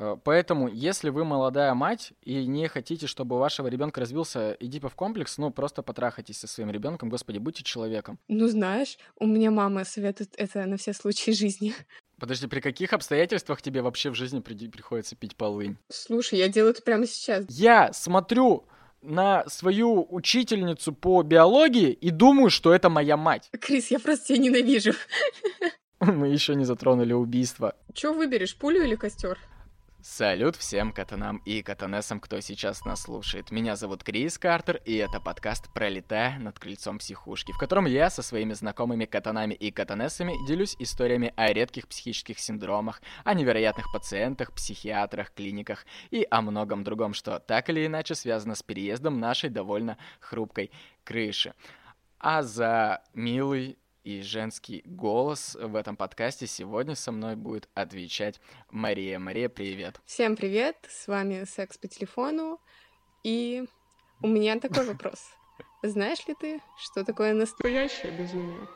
Э, поэтому, если вы молодая мать и не хотите, чтобы у вашего ребенка развился Эдипов комплекс, ну, просто потрахайтесь со своим ребенком, господи, будьте человеком. Ну, знаешь, у меня мама советует это на все случаи жизни. Подожди, при каких обстоятельствах тебе вообще в жизни при- приходится пить полынь? Слушай, я делаю это прямо сейчас. Я смотрю на свою учительницу по биологии и думаю, что это моя мать. Крис, я просто тебя ненавижу. Мы еще не затронули убийство. Че выберешь, пулю или костер? Салют всем катанам и катанесам, кто сейчас нас слушает. Меня зовут Крис Картер, и это подкаст «Пролетая над крыльцом психушки», в котором я со своими знакомыми катанами и катанесами делюсь историями о редких психических синдромах, о невероятных пациентах, психиатрах, клиниках и о многом другом, что так или иначе связано с переездом нашей довольно хрупкой крыши. А за милый и женский голос в этом подкасте сегодня со мной будет отвечать Мария. Мария, привет. Всем привет, с вами Секс по телефону, и у меня такой вопрос. Знаешь ли ты, что такое настоящее безумие?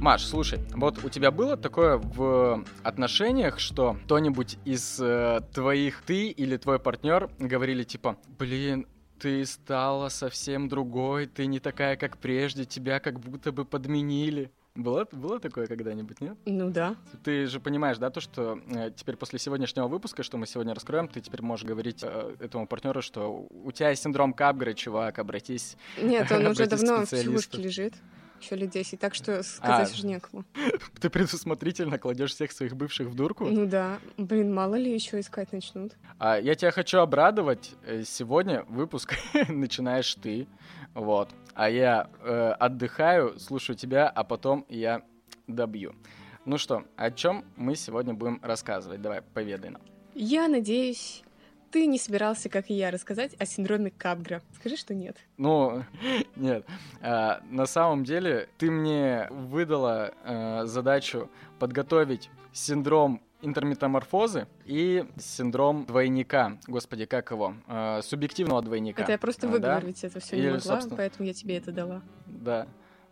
Маш, слушай, вот у тебя было такое в отношениях, что кто-нибудь из э, твоих ты или твой партнер говорили типа, блин, ты стала совсем другой, ты не такая, как прежде, тебя как будто бы подменили. Было, было такое когда-нибудь, нет? Ну да. Ты же понимаешь, да, то, что э, теперь после сегодняшнего выпуска, что мы сегодня раскроем, ты теперь можешь говорить э, этому партнеру, что у тебя есть синдром Капгра, чувак, обратись. Нет, он уже давно в психушке лежит. Еще лет 10, так что сказать А. уже некому. Ты предусмотрительно кладешь всех своих бывших в дурку? Ну да. Блин, мало ли еще искать начнут. А, я тебя хочу обрадовать. Э, Сегодня выпуск начинаешь ты. Вот. А я э, отдыхаю, слушаю тебя, а потом я добью. Ну что, о чем мы сегодня будем рассказывать? Давай, поведай нам. Я надеюсь, ты не собирался, как и я, рассказать о синдроме Капгра. Скажи, что нет. Ну, нет. А, на самом деле, ты мне выдала э, задачу подготовить синдром интерметаморфозы и синдром двойника. Господи, как его? Э, субъективного двойника. Это я просто А, да? выговорить это все не могла, собственно- поэтому я тебе это дала. Да.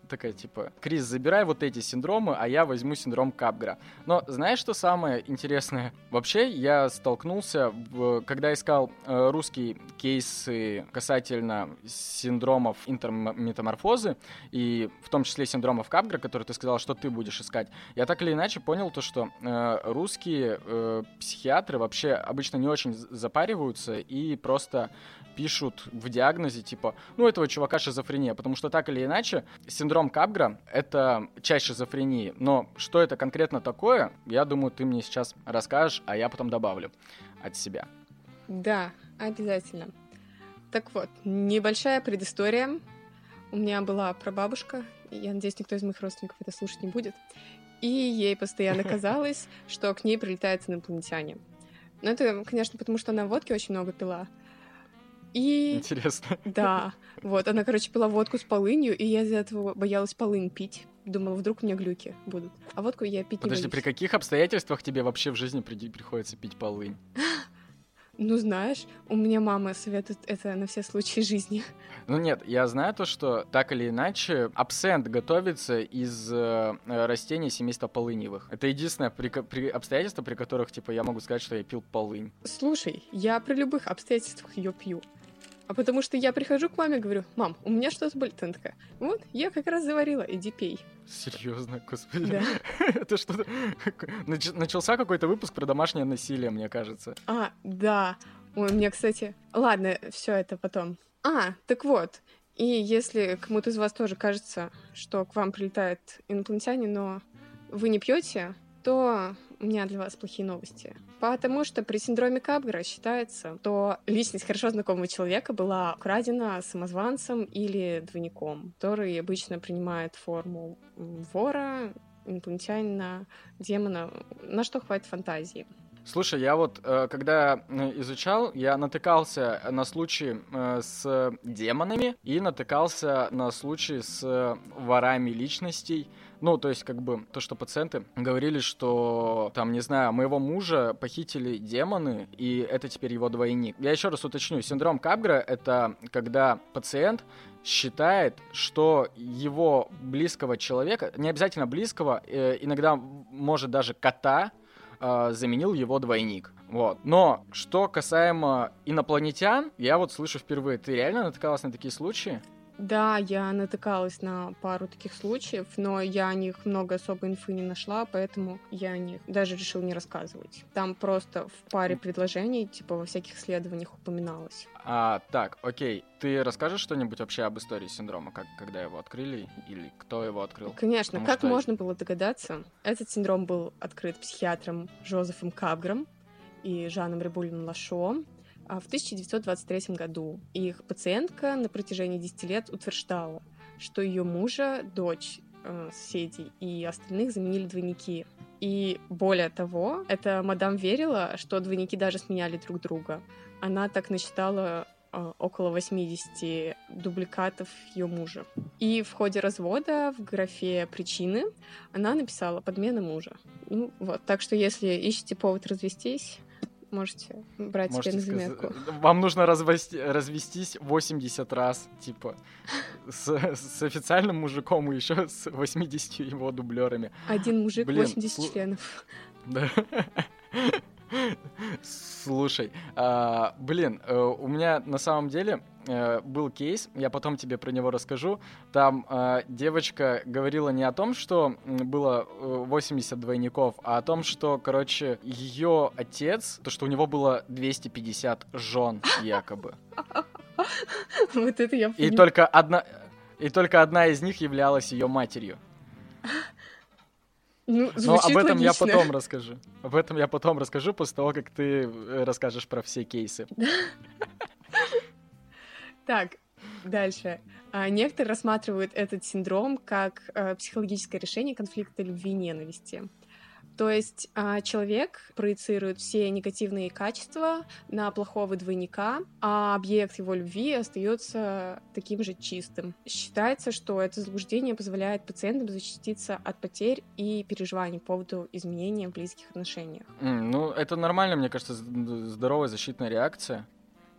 Такая типа, Крис, забирай вот эти синдромы, а я возьму синдром Капгра. Но знаешь, что самое интересное? Вообще, я столкнулся, в- когда искал э, русские кейсы касательно синдромов интерметаморфозы, и в том числе синдромов Капгра, который ты сказал, что ты будешь искать, я так или иначе понял то, что э, русские э, психиатры вообще обычно не очень запариваются и просто пишут в диагнозе, типа, ну, этого чувака шизофрения, потому что так или иначе, синдром Капгра — это часть шизофрении, но что это конкретно такое, я думаю, ты мне сейчас расскажешь, а я потом добавлю от себя. Да, обязательно. Так вот, небольшая предыстория. У меня была прабабушка, я надеюсь, никто из моих родственников это слушать не будет. И ей постоянно казалось, что к ней прилетают инопланетяне. Но это, конечно, потому что она водки очень много пила. И Интересно. да, вот, она, короче, пила водку с полынью, и я из-за этого боялась полынь пить. Думала, вдруг у меня глюки будут. А водку я пить Подожди, не при боюсь. каких обстоятельствах тебе вообще в жизни при- приходится пить полынь? Ну, знаешь, у меня мама советует это на все случаи жизни. Ну нет, я знаю то, что так или иначе абсент готовится из э, растений семейства полыневых. Это единственное при, при обстоятельство, при которых, типа, я могу сказать, что я пил полынь. Слушай, я при любых обстоятельствах ее пью. А потому что я прихожу к маме и говорю, мам, у меня что-то болит. Она такая, вот, я как раз заварила, иди пей. Серьезно, господи. Да. Это что-то... Нач- Начался какой-то выпуск про домашнее насилие, мне кажется. А, да. Ой, мне, кстати... Ладно, все это потом. А, так вот. И если кому-то из вас тоже кажется, что к вам прилетают инопланетяне, но вы не пьете, то у меня для вас плохие новости. Потому что при синдроме Капгра считается, что личность хорошо знакомого человека была украдена самозванцем или двойником, который обычно принимает форму вора, инопланетянина, демона, на что хватит фантазии. Слушай, я вот, э, когда изучал, я натыкался на случаи э, с демонами и натыкался на случаи с ворами личностей. Ну, то есть, как бы, то, что пациенты говорили, что, там, не знаю, моего мужа похитили демоны, и это теперь его двойник. Я еще раз уточню, синдром Капгра — это когда пациент считает, что его близкого человека, не обязательно близкого, э, иногда может даже кота, э, заменил его двойник. Вот. Но что касаемо инопланетян, я вот слышу впервые. Ты реально натыкалась на такие случаи? Да, я натыкалась на пару таких случаев, но я о них много особой инфы не нашла, поэтому я о них даже решил не рассказывать. Там просто в паре предложений, типа во всяких исследованиях упоминалось. А, так, окей. Ты расскажешь что-нибудь вообще об истории синдрома, как, когда его открыли или кто его открыл? Конечно, Потому как что... можно было догадаться? Этот синдром был открыт психиатром Жозефом Кабгром и Жаном Рибулиным Лашо в 1923 году их пациентка на протяжении 10 лет утверждала, что ее мужа, дочь, э, соседей и остальных заменили двойники. И более того, эта мадам верила, что двойники даже сменяли друг друга. Она так насчитала э, около 80 дубликатов ее мужа. И в ходе развода в графе причины она написала подмена мужа. Ну вот, так что если ищете повод развестись, можете брать можете себе на заметку. Вам нужно развести, развестись 80 раз, типа, с, с официальным мужиком и еще с 80 его дублерами. Один мужик, Блин, 80 слу... членов. Да. Слушай, а, блин, э, у меня на самом деле э, был кейс, я потом тебе про него расскажу. Там э, девочка говорила не о том, что было 80 двойников, а о том, что, короче, ее отец, то, что у него было 250 жен якобы. Вот это я И только одна... И только одна из них являлась ее матерью. Ну, Но об этом логично. я потом расскажу. Об этом я потом расскажу после того, как ты э, расскажешь про все кейсы. Так, дальше. А, некоторые рассматривают этот синдром как э, психологическое решение конфликта любви и ненависти. То есть а, человек проецирует все негативные качества на плохого двойника, а объект его любви остается таким же чистым. Считается, что это заблуждение позволяет пациентам защититься от потерь и переживаний по поводу изменения в близких отношениях. Mm, ну, это нормально, мне кажется, здоровая защитная реакция.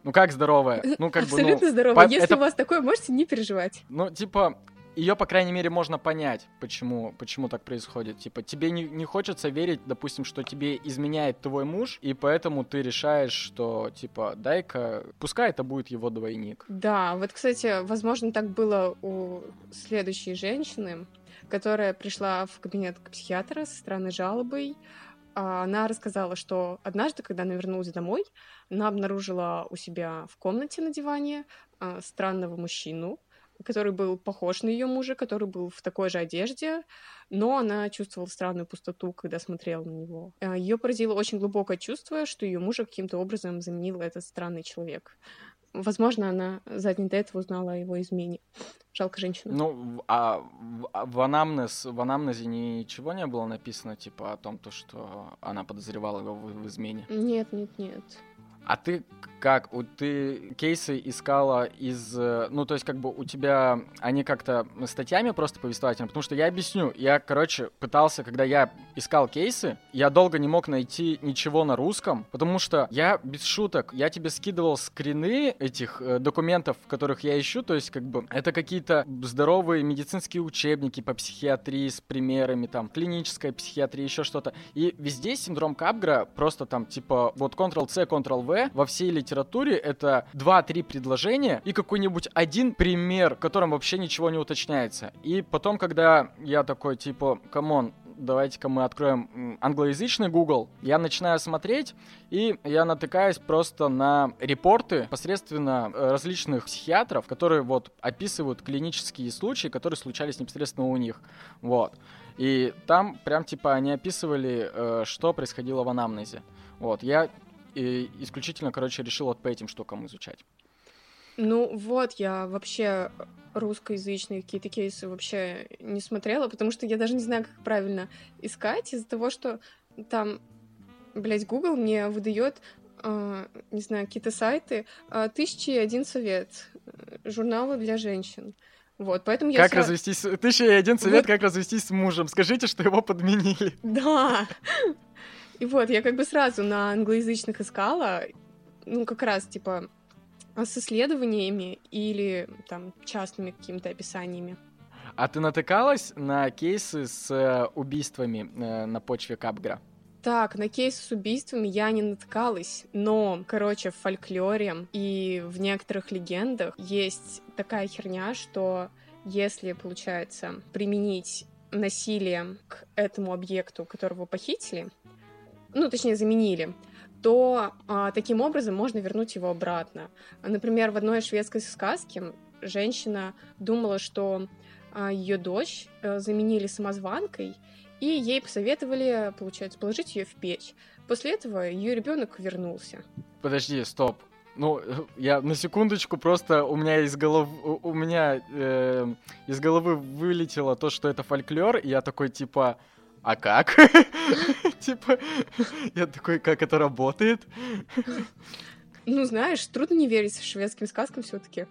Ну как здоровая? Ну как Абсолютно бы, ну, здоровая. По... Если это... у вас такое, можете не переживать. Ну типа ее, по крайней мере, можно понять, почему, почему так происходит. Типа, тебе не, не хочется верить, допустим, что тебе изменяет твой муж, и поэтому ты решаешь, что, типа, дай-ка, пускай это будет его двойник. Да, вот, кстати, возможно, так было у следующей женщины, которая пришла в кабинет к психиатра со странной жалобой. А, она рассказала, что однажды, когда она вернулась домой, она обнаружила у себя в комнате на диване а, странного мужчину, который был похож на ее мужа, который был в такой же одежде, но она чувствовала странную пустоту, когда смотрела на него. А, ее поразило очень глубокое чувство, что ее мужа каким-то образом заменил этот странный человек. Возможно, она за день до этого узнала о его измене. Жалко женщину. Ну, а в, а в, анамнез, в анамнезе ничего не было написано, типа, о том, то, что она подозревала его в, в измене? Нет, нет, нет. А ты как? У, ты кейсы искала из... Э, ну, то есть, как бы у тебя они как-то статьями просто повествовательны? Потому что я объясню. Я, короче, пытался, когда я искал кейсы, я долго не мог найти ничего на русском, потому что я, без шуток, я тебе скидывал скрины этих э, документов, которых я ищу, то есть, как бы, это какие-то здоровые медицинские учебники по психиатрии с примерами, там, клиническая психиатрия, еще что-то. И везде синдром Капгра просто там, типа, вот Ctrl-C, Ctrl-V, во всей литературе это 2-3 предложения и какой-нибудь один пример, в котором вообще ничего не уточняется. И потом, когда я такой, типа, come on, давайте-ка мы откроем англоязычный Google. Я начинаю смотреть, и я натыкаюсь просто на репорты посредственно э, различных психиатров, которые вот описывают клинические случаи, которые случались непосредственно у них. Вот. И там прям типа они описывали, э, что происходило в анамнезе. Вот. Я и исключительно, короче, решил вот по этим штукам изучать. Ну вот, я вообще русскоязычные какие-то кейсы вообще не смотрела, потому что я даже не знаю, как правильно искать из-за того, что там блядь, Google мне выдает э, не знаю, какие-то сайты, э, тысячи один совет, журналы для женщин. Вот, поэтому я... Как сра... развестись... Тысяча и один совет, вот... как развестись с мужем. Скажите, что его подменили. Да. И вот, я как бы сразу на англоязычных искала, ну, как раз, типа, с исследованиями или, там, частными какими-то описаниями. А ты натыкалась на кейсы с э, убийствами э, на почве Капгра? Так, на кейсы с убийствами я не наткалась, но, короче, в фольклоре и в некоторых легендах есть такая херня, что если, получается, применить насилие к этому объекту, которого похитили, ну, точнее, заменили, то а, таким образом можно вернуть его обратно. Например, в одной шведской сказке женщина думала, что а, ее дочь а, заменили самозванкой, и ей посоветовали, получается, положить ее в печь. После этого ее ребенок вернулся. Подожди, стоп. Ну, я на секундочку просто у меня из головы у меня э, из головы вылетело то, что это фольклор, и я такой типа, а как? Типа, я такой, как это работает? Ну, знаешь, трудно не верить шведским сказкам все-таки.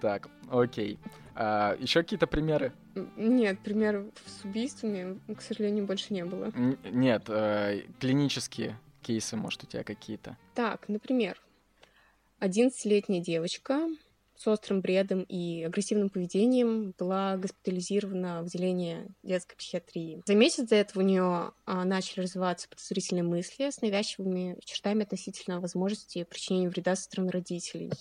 Так, окей. А, еще какие-то примеры? Нет, примеров с убийствами, к сожалению, больше не было. Н- нет, э, клинические кейсы, может, у тебя какие-то? Так, например, 11-летняя девочка с острым бредом и агрессивным поведением была госпитализирована в отделение детской психиатрии. За месяц до этого у нее а, начали развиваться подозрительные мысли с навязчивыми чертами относительно возможности причинения вреда со стороны родителей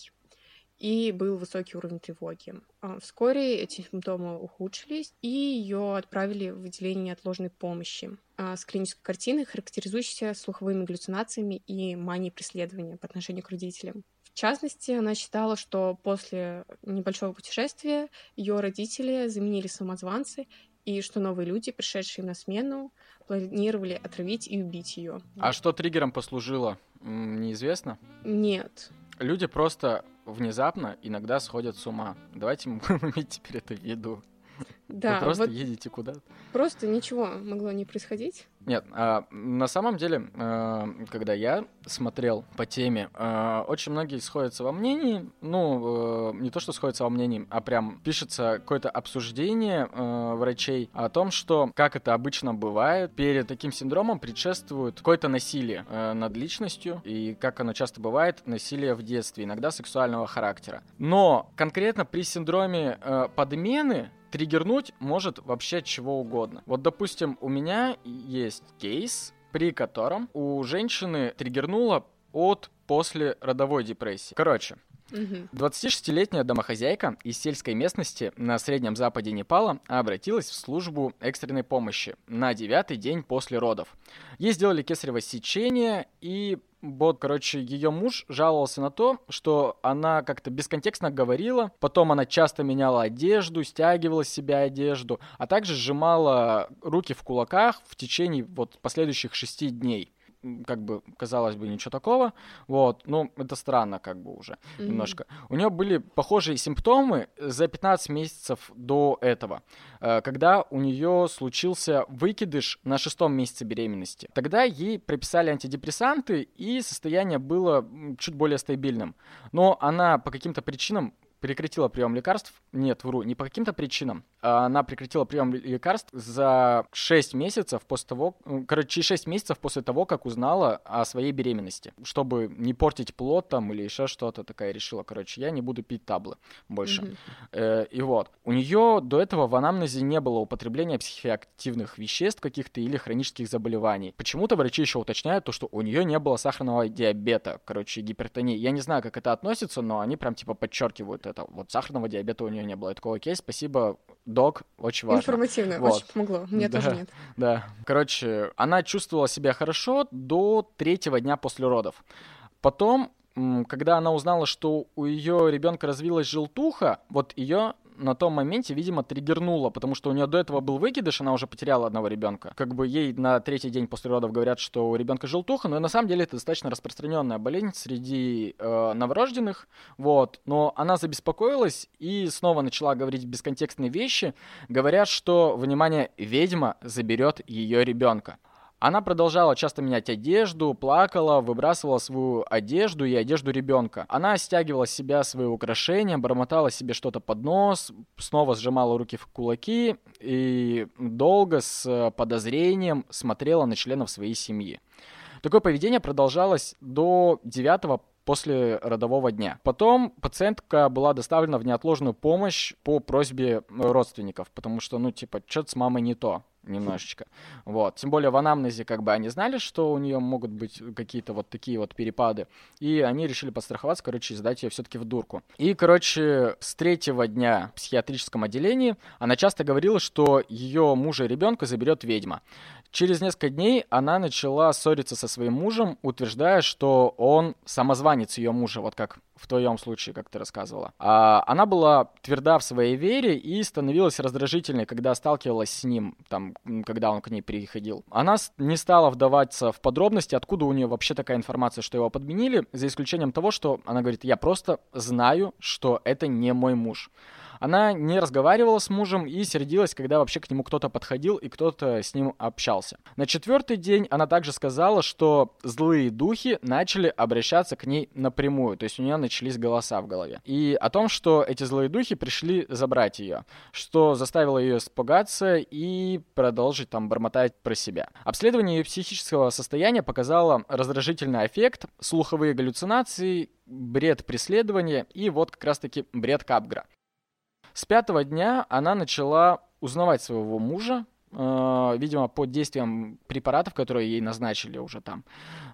и был высокий уровень тревоги. А, вскоре эти симптомы ухудшились, и ее отправили в отделение неотложной помощи а, с клинической картиной, характеризующейся слуховыми галлюцинациями и манией преследования по отношению к родителям. В частности, она считала, что после небольшого путешествия ее родители заменили самозванцы, и что новые люди, пришедшие на смену, планировали отравить и убить ее. А что триггером послужило, неизвестно? Нет. Люди просто внезапно иногда сходят с ума. Давайте мы будем иметь теперь это в виду. Да, Вы просто вот едете куда-то. Просто ничего могло не происходить. Нет, а, на самом деле, а, когда я смотрел по теме, а, очень многие сходятся во мнении, ну, а, не то, что сходятся во мнении, а прям пишется какое-то обсуждение а, врачей о том, что, как это обычно бывает, перед таким синдромом предшествует какое-то насилие а, над личностью, и как оно часто бывает, насилие в детстве, иногда сексуального характера. Но конкретно при синдроме а, подмены триггернуть может вообще чего угодно. Вот, допустим, у меня есть кейс, при котором у женщины триггернуло от после родовой депрессии. Короче, 26-летняя домохозяйка из сельской местности на Среднем Западе Непала обратилась в службу экстренной помощи на девятый день после родов. Ей сделали кесарево сечение, и вот, короче, ее муж жаловался на то, что она как-то бесконтекстно говорила, потом она часто меняла одежду, стягивала с себя одежду, а также сжимала руки в кулаках в течение вот последующих шести дней как бы, казалось бы, ничего такого, вот, ну, это странно, как бы, уже mm-hmm. немножко. У нее были похожие симптомы за 15 месяцев до этого, э, когда у нее случился выкидыш на шестом месяце беременности. Тогда ей прописали антидепрессанты, и состояние было чуть более стабильным. Но она по каким-то причинам прекратила прием лекарств. Нет, вру, не по каким-то причинам. Она прекратила прием лекарств за 6 месяцев после того, короче, 6 месяцев после того, как узнала о своей беременности. Чтобы не портить плод там или еще что-то, такая решила, короче, я не буду пить таблы больше. Mm-hmm. Э, и вот. У нее до этого в анамнезе не было употребления психоактивных веществ каких-то или хронических заболеваний. Почему-то врачи еще уточняют то, что у нее не было сахарного диабета, короче, гипертонии. Я не знаю, как это относится, но они прям типа подчеркивают это. Вот сахарного диабета у нее не было. Я такой, окей, спасибо, док, очень важно. Информативно, вот. очень помогло. Мне да, тоже нет. Да. Короче, она чувствовала себя хорошо до третьего дня после родов. Потом когда она узнала, что у ее ребенка развилась желтуха, вот ее на том моменте, видимо, триггернуло, потому что у нее до этого был выкидыш, она уже потеряла одного ребенка. Как бы ей на третий день после родов говорят, что у ребенка желтуха, но на самом деле это достаточно распространенная болезнь среди э, новорожденных, вот. Но она забеспокоилась и снова начала говорить бесконтекстные вещи, говорят, что, внимание, ведьма заберет ее ребенка. Она продолжала часто менять одежду, плакала, выбрасывала свою одежду и одежду ребенка. Она стягивала с себя свои украшения, бормотала себе что-то под нос, снова сжимала руки в кулаки и долго с подозрением смотрела на членов своей семьи. Такое поведение продолжалось до 9 после родового дня. Потом пациентка была доставлена в неотложную помощь по просьбе родственников, потому что, ну, типа, что-то с мамой не то немножечко. Вот. Тем более в анамнезе как бы они знали, что у нее могут быть какие-то вот такие вот перепады. И они решили подстраховаться, короче, сдать ее все-таки в дурку. И, короче, с третьего дня в психиатрическом отделении она часто говорила, что ее мужа и ребенка заберет ведьма. Через несколько дней она начала ссориться со своим мужем, утверждая, что он самозванец ее мужа, вот как в твоем случае, как ты рассказывала. А, она была тверда в своей вере и становилась раздражительной, когда сталкивалась с ним, там, когда он к ней приходил. Она не стала вдаваться в подробности, откуда у нее вообще такая информация, что его подменили, за исключением того, что она говорит, я просто знаю, что это не мой муж. Она не разговаривала с мужем и сердилась, когда вообще к нему кто-то подходил и кто-то с ним общался. На четвертый день она также сказала, что злые духи начали обращаться к ней напрямую, то есть у нее начались голоса в голове. И о том, что эти злые духи пришли забрать ее, что заставило ее испугаться и продолжить там бормотать про себя. Обследование ее психического состояния показало раздражительный эффект, слуховые галлюцинации, бред преследования и вот как раз-таки бред Капгра. С пятого дня она начала узнавать своего мужа, э, видимо, под действием препаратов, которые ей назначили уже там.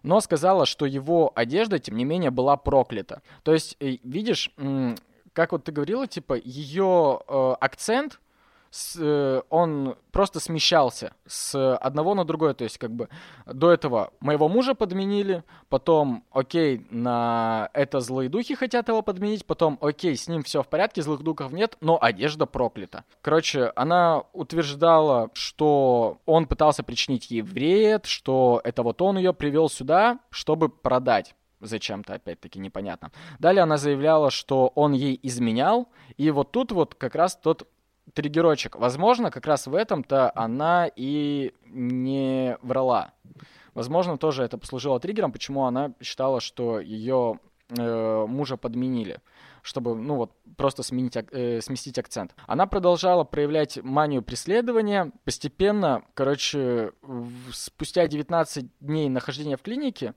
Но сказала, что его одежда, тем не менее, была проклята. То есть, э, видишь, как вот ты говорила, типа, ее э, акцент с, э, он просто смещался с одного на другое. То есть, как бы до этого моего мужа подменили, потом, окей, на это злые духи хотят его подменить, потом, окей, с ним все в порядке, злых духов нет, но одежда проклята. Короче, она утверждала, что он пытался причинить ей вред, что это вот он ее привел сюда, чтобы продать зачем-то, опять-таки, непонятно. Далее она заявляла, что он ей изменял, и вот тут вот как раз тот триггерочек. Возможно, как раз в этом-то она и не врала. Возможно, тоже это послужило триггером, почему она считала, что ее э, мужа подменили чтобы, ну вот, просто сменить, э, сместить акцент. Она продолжала проявлять манию преследования. Постепенно, короче, спустя 19 дней нахождения в клинике,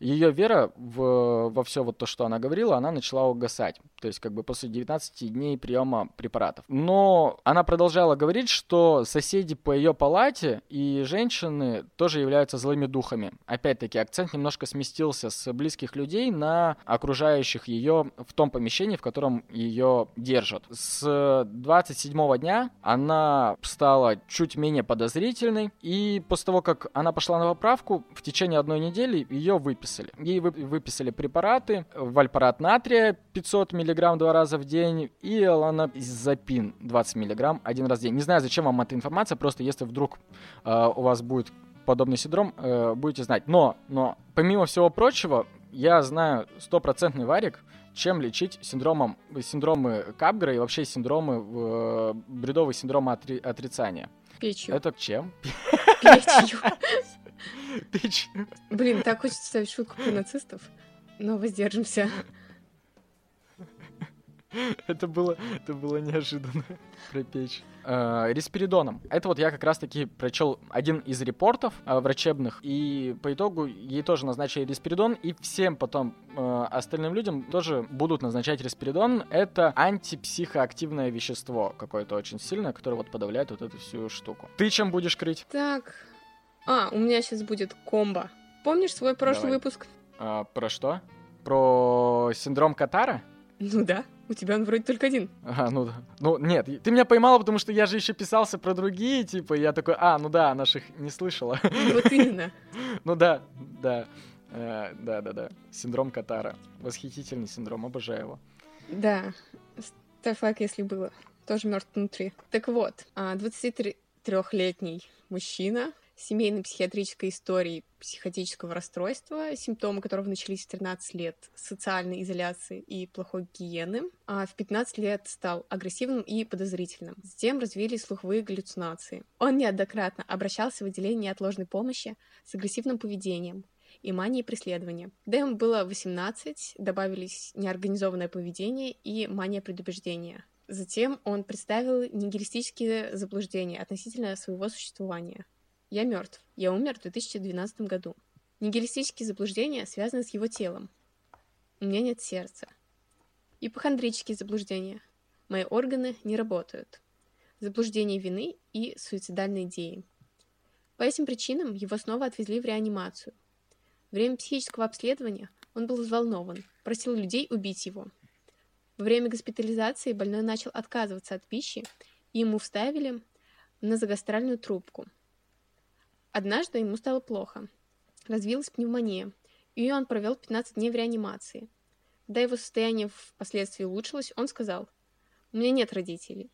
ее вера в, во все вот то, что она говорила, она начала угасать. То есть, как бы после 19 дней приема препаратов. Но она продолжала говорить, что соседи по ее палате и женщины тоже являются злыми духами. Опять-таки, акцент немножко сместился с близких людей на окружающих ее в том помещении, в котором ее держат. С 27 дня она стала чуть менее подозрительной, и после того, как она пошла на поправку, в течение одной недели ее выписали. Ей выписали препараты, вальпарат натрия 500 мг два раза в день и ланозапин 20 мг один раз в день. Не знаю, зачем вам эта информация, просто если вдруг э, у вас будет подобный синдром, э, будете знать. Но, но, помимо всего прочего, я знаю стопроцентный варик, чем лечить синдромом, синдромы Капгра и вообще синдромы, э, бредовые синдромы отри, отрицания. Печью. Это чем? Печью. Печью. Блин, так хочется ставить шутку про нацистов, но воздержимся. Это было, это было неожиданно про печь. Э, респиридоном. Это вот я как раз-таки прочел один из репортов э, врачебных, и по итогу ей тоже назначили респиридон, и всем потом э, остальным людям тоже будут назначать респиридон. Это антипсихоактивное вещество какое-то очень сильное, которое вот подавляет вот эту всю штуку. Ты чем будешь крыть? Так, а, у меня сейчас будет комбо. Помнишь свой прошлый Давай. выпуск? А, про что? Про синдром Катара? Ну да. У тебя он вроде только один. А, ну да. Ну, нет, ты меня поймала, потому что я же еще писался про другие, типа, я такой, а, ну да, наших не слышала. Вот именно. Ну да, да. Э, да, да, да. Синдром Катара. Восхитительный синдром, обожаю его. Да. Ставь лайк, если было. Тоже мертв внутри. Так вот, 23-летний а, мужчина семейной психиатрической истории психотического расстройства, симптомы которого начались в 13 лет социальной изоляции и плохой гигиены, а в 15 лет стал агрессивным и подозрительным. Затем развились слуховые галлюцинации. Он неоднократно обращался в отделение неотложной помощи с агрессивным поведением, и мании преследования. Когда ему было 18, добавились неорганизованное поведение и мания предубеждения. Затем он представил нигилистические заблуждения относительно своего существования. «Я мертв. Я умер в 2012 году». Нигилистические заблуждения связаны с его телом. «У меня нет сердца». Ипохондрические заблуждения. «Мои органы не работают». Заблуждение вины и суицидальные идеи. По этим причинам его снова отвезли в реанимацию. Время психического обследования он был взволнован, просил людей убить его – во время госпитализации больной начал отказываться от пищи, и ему вставили назогастральную трубку. Однажды ему стало плохо. Развилась пневмония, и он провел 15 дней в реанимации. Когда его состояние впоследствии улучшилось, он сказал, «У меня нет родителей.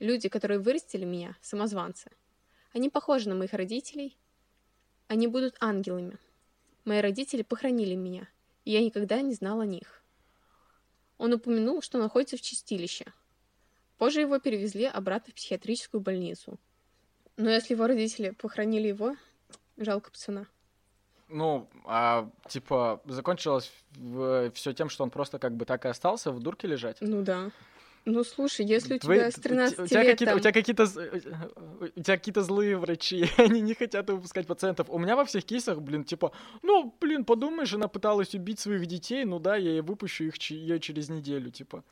Люди, которые вырастили меня, самозванцы. Они похожи на моих родителей. Они будут ангелами. Мои родители похоронили меня, и я никогда не знал о них. Он упомянул, что находится в чистилище. Позже его перевезли обратно в психиатрическую больницу. Но если его родители похоронили его, жалко пацана. Ну, а типа закончилось все тем, что он просто как бы так и остался в дурке лежать? Ну да. Ну, слушай, если у Твои, тебя с 13 у тебя лет... Какие-то, там... У тебя какие-то у тебя какие-то злые врачи, они не хотят выпускать пациентов. У меня во всех кейсах, блин, типа, ну, блин, подумаешь, она пыталась убить своих детей, ну да, я ей выпущу их ее через неделю, типа.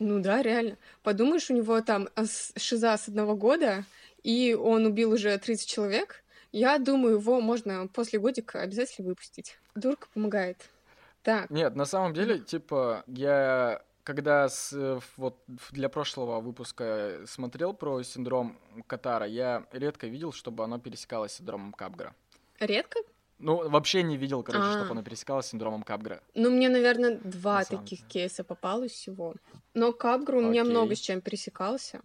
Ну да, реально. Подумаешь, у него там шиза с одного года, и он убил уже 30 человек, я думаю, его можно после годика обязательно выпустить. Дурка помогает. Так. Нет, на самом деле, типа, я когда с, э, вот для прошлого выпуска смотрел про синдром Катара, я редко видел, чтобы оно пересекалось с синдромом Капгра. Редко? Ну, вообще не видел, короче, А-а-а. чтобы оно пересекалось с синдромом Капгра. Ну, мне, наверное, два На таких деле. кейса попалось всего. Но Капгра у меня много с чем пересекался.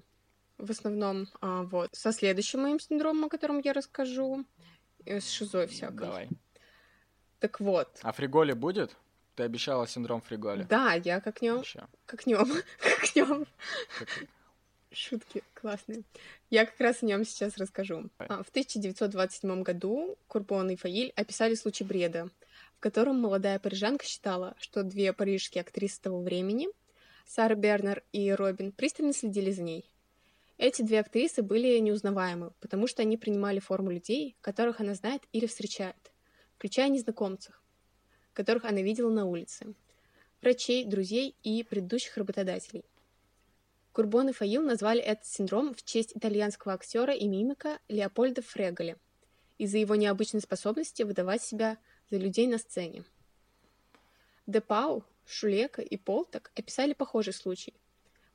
В основном, а, вот, со следующим моим синдромом, о котором я расскажу, с шизой всякой. Давай. Так вот. А фриголи будет? Ты обещала синдром Фриголи. Да, я как нем. Как нем. как нем. Шутки классные. Я как раз о нем сейчас расскажу. А, в 1927 году Курбон и Фаиль описали случай бреда, в котором молодая парижанка считала, что две парижские актрисы того времени, Сара Бернер и Робин, пристально следили за ней. Эти две актрисы были неузнаваемы, потому что они принимали форму людей, которых она знает или встречает, включая незнакомцев которых она видела на улице, врачей, друзей и предыдущих работодателей. Курбон и Фаил назвали этот синдром в честь итальянского актера и мимика Леопольда Фреголи из-за его необычной способности выдавать себя за людей на сцене. Депау, Шулека и Полток описали похожий случай.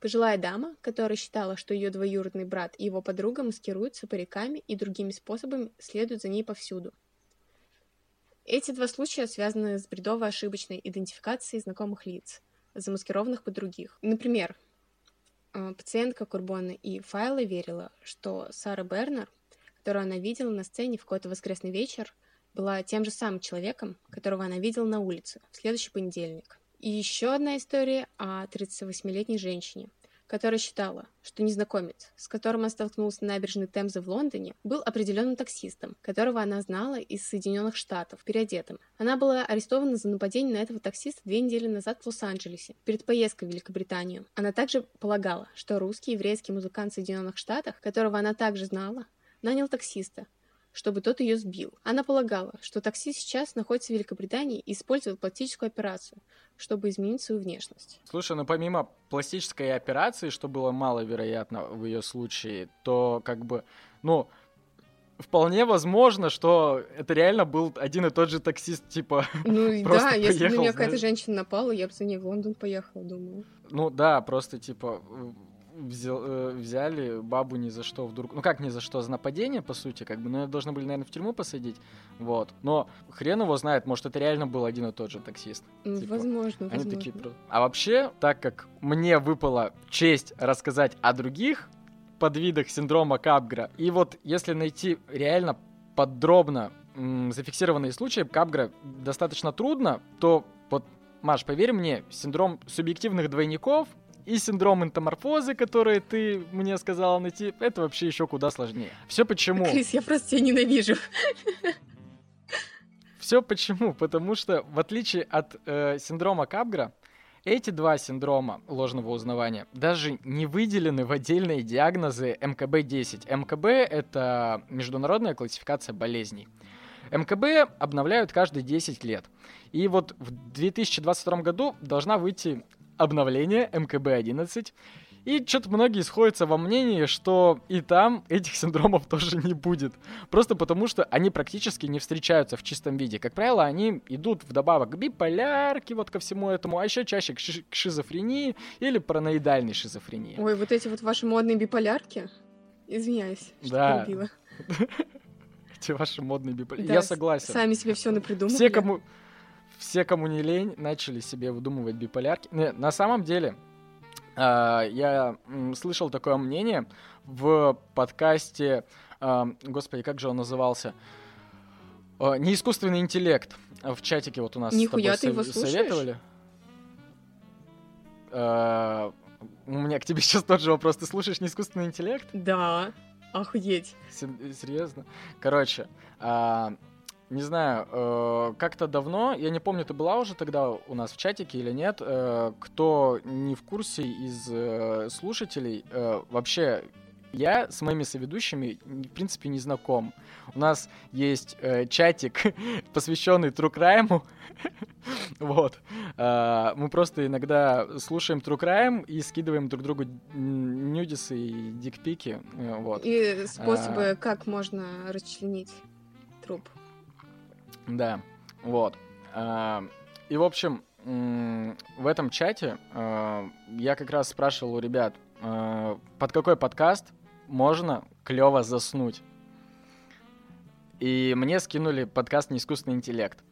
Пожилая дама, которая считала, что ее двоюродный брат и его подруга маскируются париками и другими способами следуют за ней повсюду – эти два случая связаны с бредовой ошибочной идентификацией знакомых лиц, замаскированных под других. Например, э, пациентка Курбона и Файла верила, что Сара Бернер, которую она видела на сцене в какой-то воскресный вечер, была тем же самым человеком, которого она видела на улице в следующий понедельник. И еще одна история о 38-летней женщине, которая считала, что незнакомец, с которым она столкнулась на набережной Темзы в Лондоне, был определенным таксистом, которого она знала из Соединенных Штатов, переодетым. Она была арестована за нападение на этого таксиста две недели назад в Лос-Анджелесе, перед поездкой в Великобританию. Она также полагала, что русский еврейский музыкант Соединенных Штатах, которого она также знала, нанял таксиста, чтобы тот ее сбил. Она полагала, что такси сейчас находится в Великобритании и использует пластическую операцию, чтобы изменить свою внешность. Слушай, ну помимо пластической операции, что было маловероятно в ее случае, то как бы, ну, вполне возможно, что это реально был один и тот же таксист, типа. Ну да, если бы на меня какая-то женщина напала, я бы за ней в Лондон поехала, думаю. Ну да, просто типа взял, э, взяли бабу ни за что вдруг. Ну как ни за что, за нападение, по сути, как бы, ну, должны были, наверное, в тюрьму посадить. Вот. Но хрен его знает, может, это реально был один и тот же таксист. Типа. Возможно, Они возможно. такие А вообще, так как мне выпала честь рассказать о других подвидах синдрома Капгра, и вот если найти реально подробно зафиксированные случаи Капгра достаточно трудно, то вот, Маш, поверь мне, синдром субъективных двойников и синдром энтоморфозы, который ты мне сказала найти, это вообще еще куда сложнее. Все почему? Крис, я просто тебя ненавижу. Все почему? Потому что, в отличие от э, синдрома Капгра, эти два синдрома ложного узнавания даже не выделены в отдельные диагнозы МКБ-10. МКБ — это международная классификация болезней. МКБ обновляют каждые 10 лет. И вот в 2022 году должна выйти обновление МКБ-11, и что-то многие сходятся во мнении, что и там этих синдромов тоже не будет. Просто потому, что они практически не встречаются в чистом виде. Как правило, они идут вдобавок к биполярке, вот ко всему этому, а еще чаще к, ши- к шизофрении или параноидальной шизофрении. Ой, вот эти вот ваши модные биполярки. Извиняюсь, что Да. Эти ваши модные биполярки. Я согласен. Сами себе все напридумывали. Все, кому... Все, кому не лень, начали себе выдумывать биполярки. Не, на самом деле, а, я слышал такое мнение в подкасте, а, господи, как же он назывался? А, Не искусственный интеллект. В чатике вот у нас с Нихуя тобой ты его слушаешь? советовали. А, У меня к тебе сейчас тот же вопрос. Ты слушаешь не искусственный интеллект? Да, охуеть. Се- Серьезно? Короче, а, не знаю, э, как-то давно, я не помню, ты была уже тогда у нас в чатике или нет, э, кто не в курсе из э, слушателей, э, вообще я с моими соведущими, в принципе, не знаком. У нас есть э, чатик, посвященный True Crime. вот. А, мы просто иногда слушаем True Crime и скидываем друг другу нюдисы и дикпики. э, Вот. И способы, А. как можно расчленить труп. Да, вот. А, И, в общем, в этом чате а, я как раз спрашивал у ребят, а, под какой подкаст можно клево заснуть. И мне скинули подкаст «Неискусственный интеллект».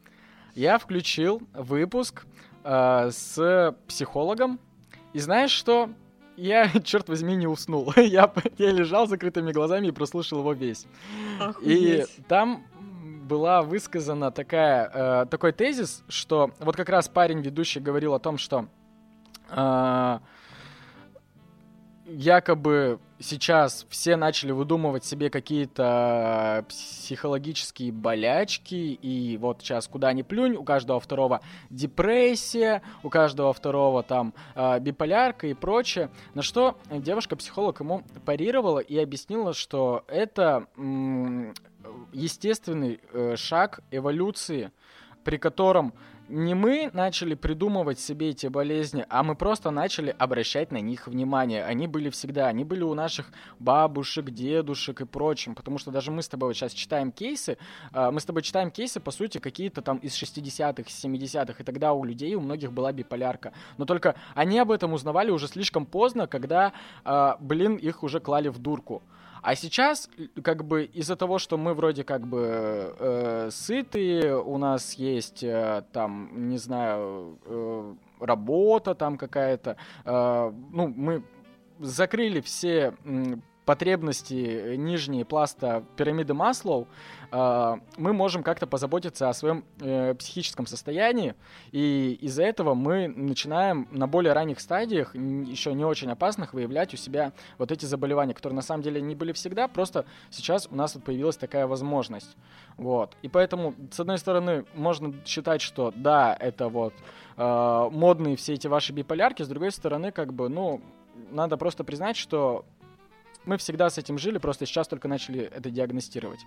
Я включил выпуск с психологом, и знаешь что? Я, черт возьми, не уснул. Я, я лежал с закрытыми глазами и прослушал его весь. И Охуеть. там была высказана такая, э, такой тезис, что вот как раз парень ведущий говорил о том, что э, якобы сейчас все начали выдумывать себе какие-то психологические болячки, и вот сейчас куда ни плюнь, у каждого второго депрессия, у каждого второго там э, биполярка и прочее. На что девушка-психолог ему парировала и объяснила, что это естественный э, шаг эволюции, при котором не мы начали придумывать себе эти болезни, а мы просто начали обращать на них внимание. Они были всегда, они были у наших бабушек, дедушек и прочим, потому что даже мы с тобой вот сейчас читаем кейсы, а, мы с тобой читаем кейсы, по сути, какие-то там из 60-х, 70-х, и тогда у людей, у многих была биполярка. Но только они об этом узнавали уже слишком поздно, когда, а, блин, их уже клали в дурку. А сейчас, л- как бы, из-за того, что мы вроде как бы э, сытые, у нас есть э, там, не знаю, э, работа там какая-то, э, ну, мы закрыли все потребности нижние пласта пирамиды Маслоу, э, мы можем как-то позаботиться о своем э, психическом состоянии, и из-за этого мы начинаем на более ранних стадиях, еще не очень опасных, выявлять у себя вот эти заболевания, которые на самом деле не были всегда, просто сейчас у нас вот появилась такая возможность. Вот. И поэтому, с одной стороны, можно считать, что да, это вот э, модные все эти ваши биполярки, с другой стороны, как бы, ну, надо просто признать, что мы всегда с этим жили, просто сейчас только начали это диагностировать.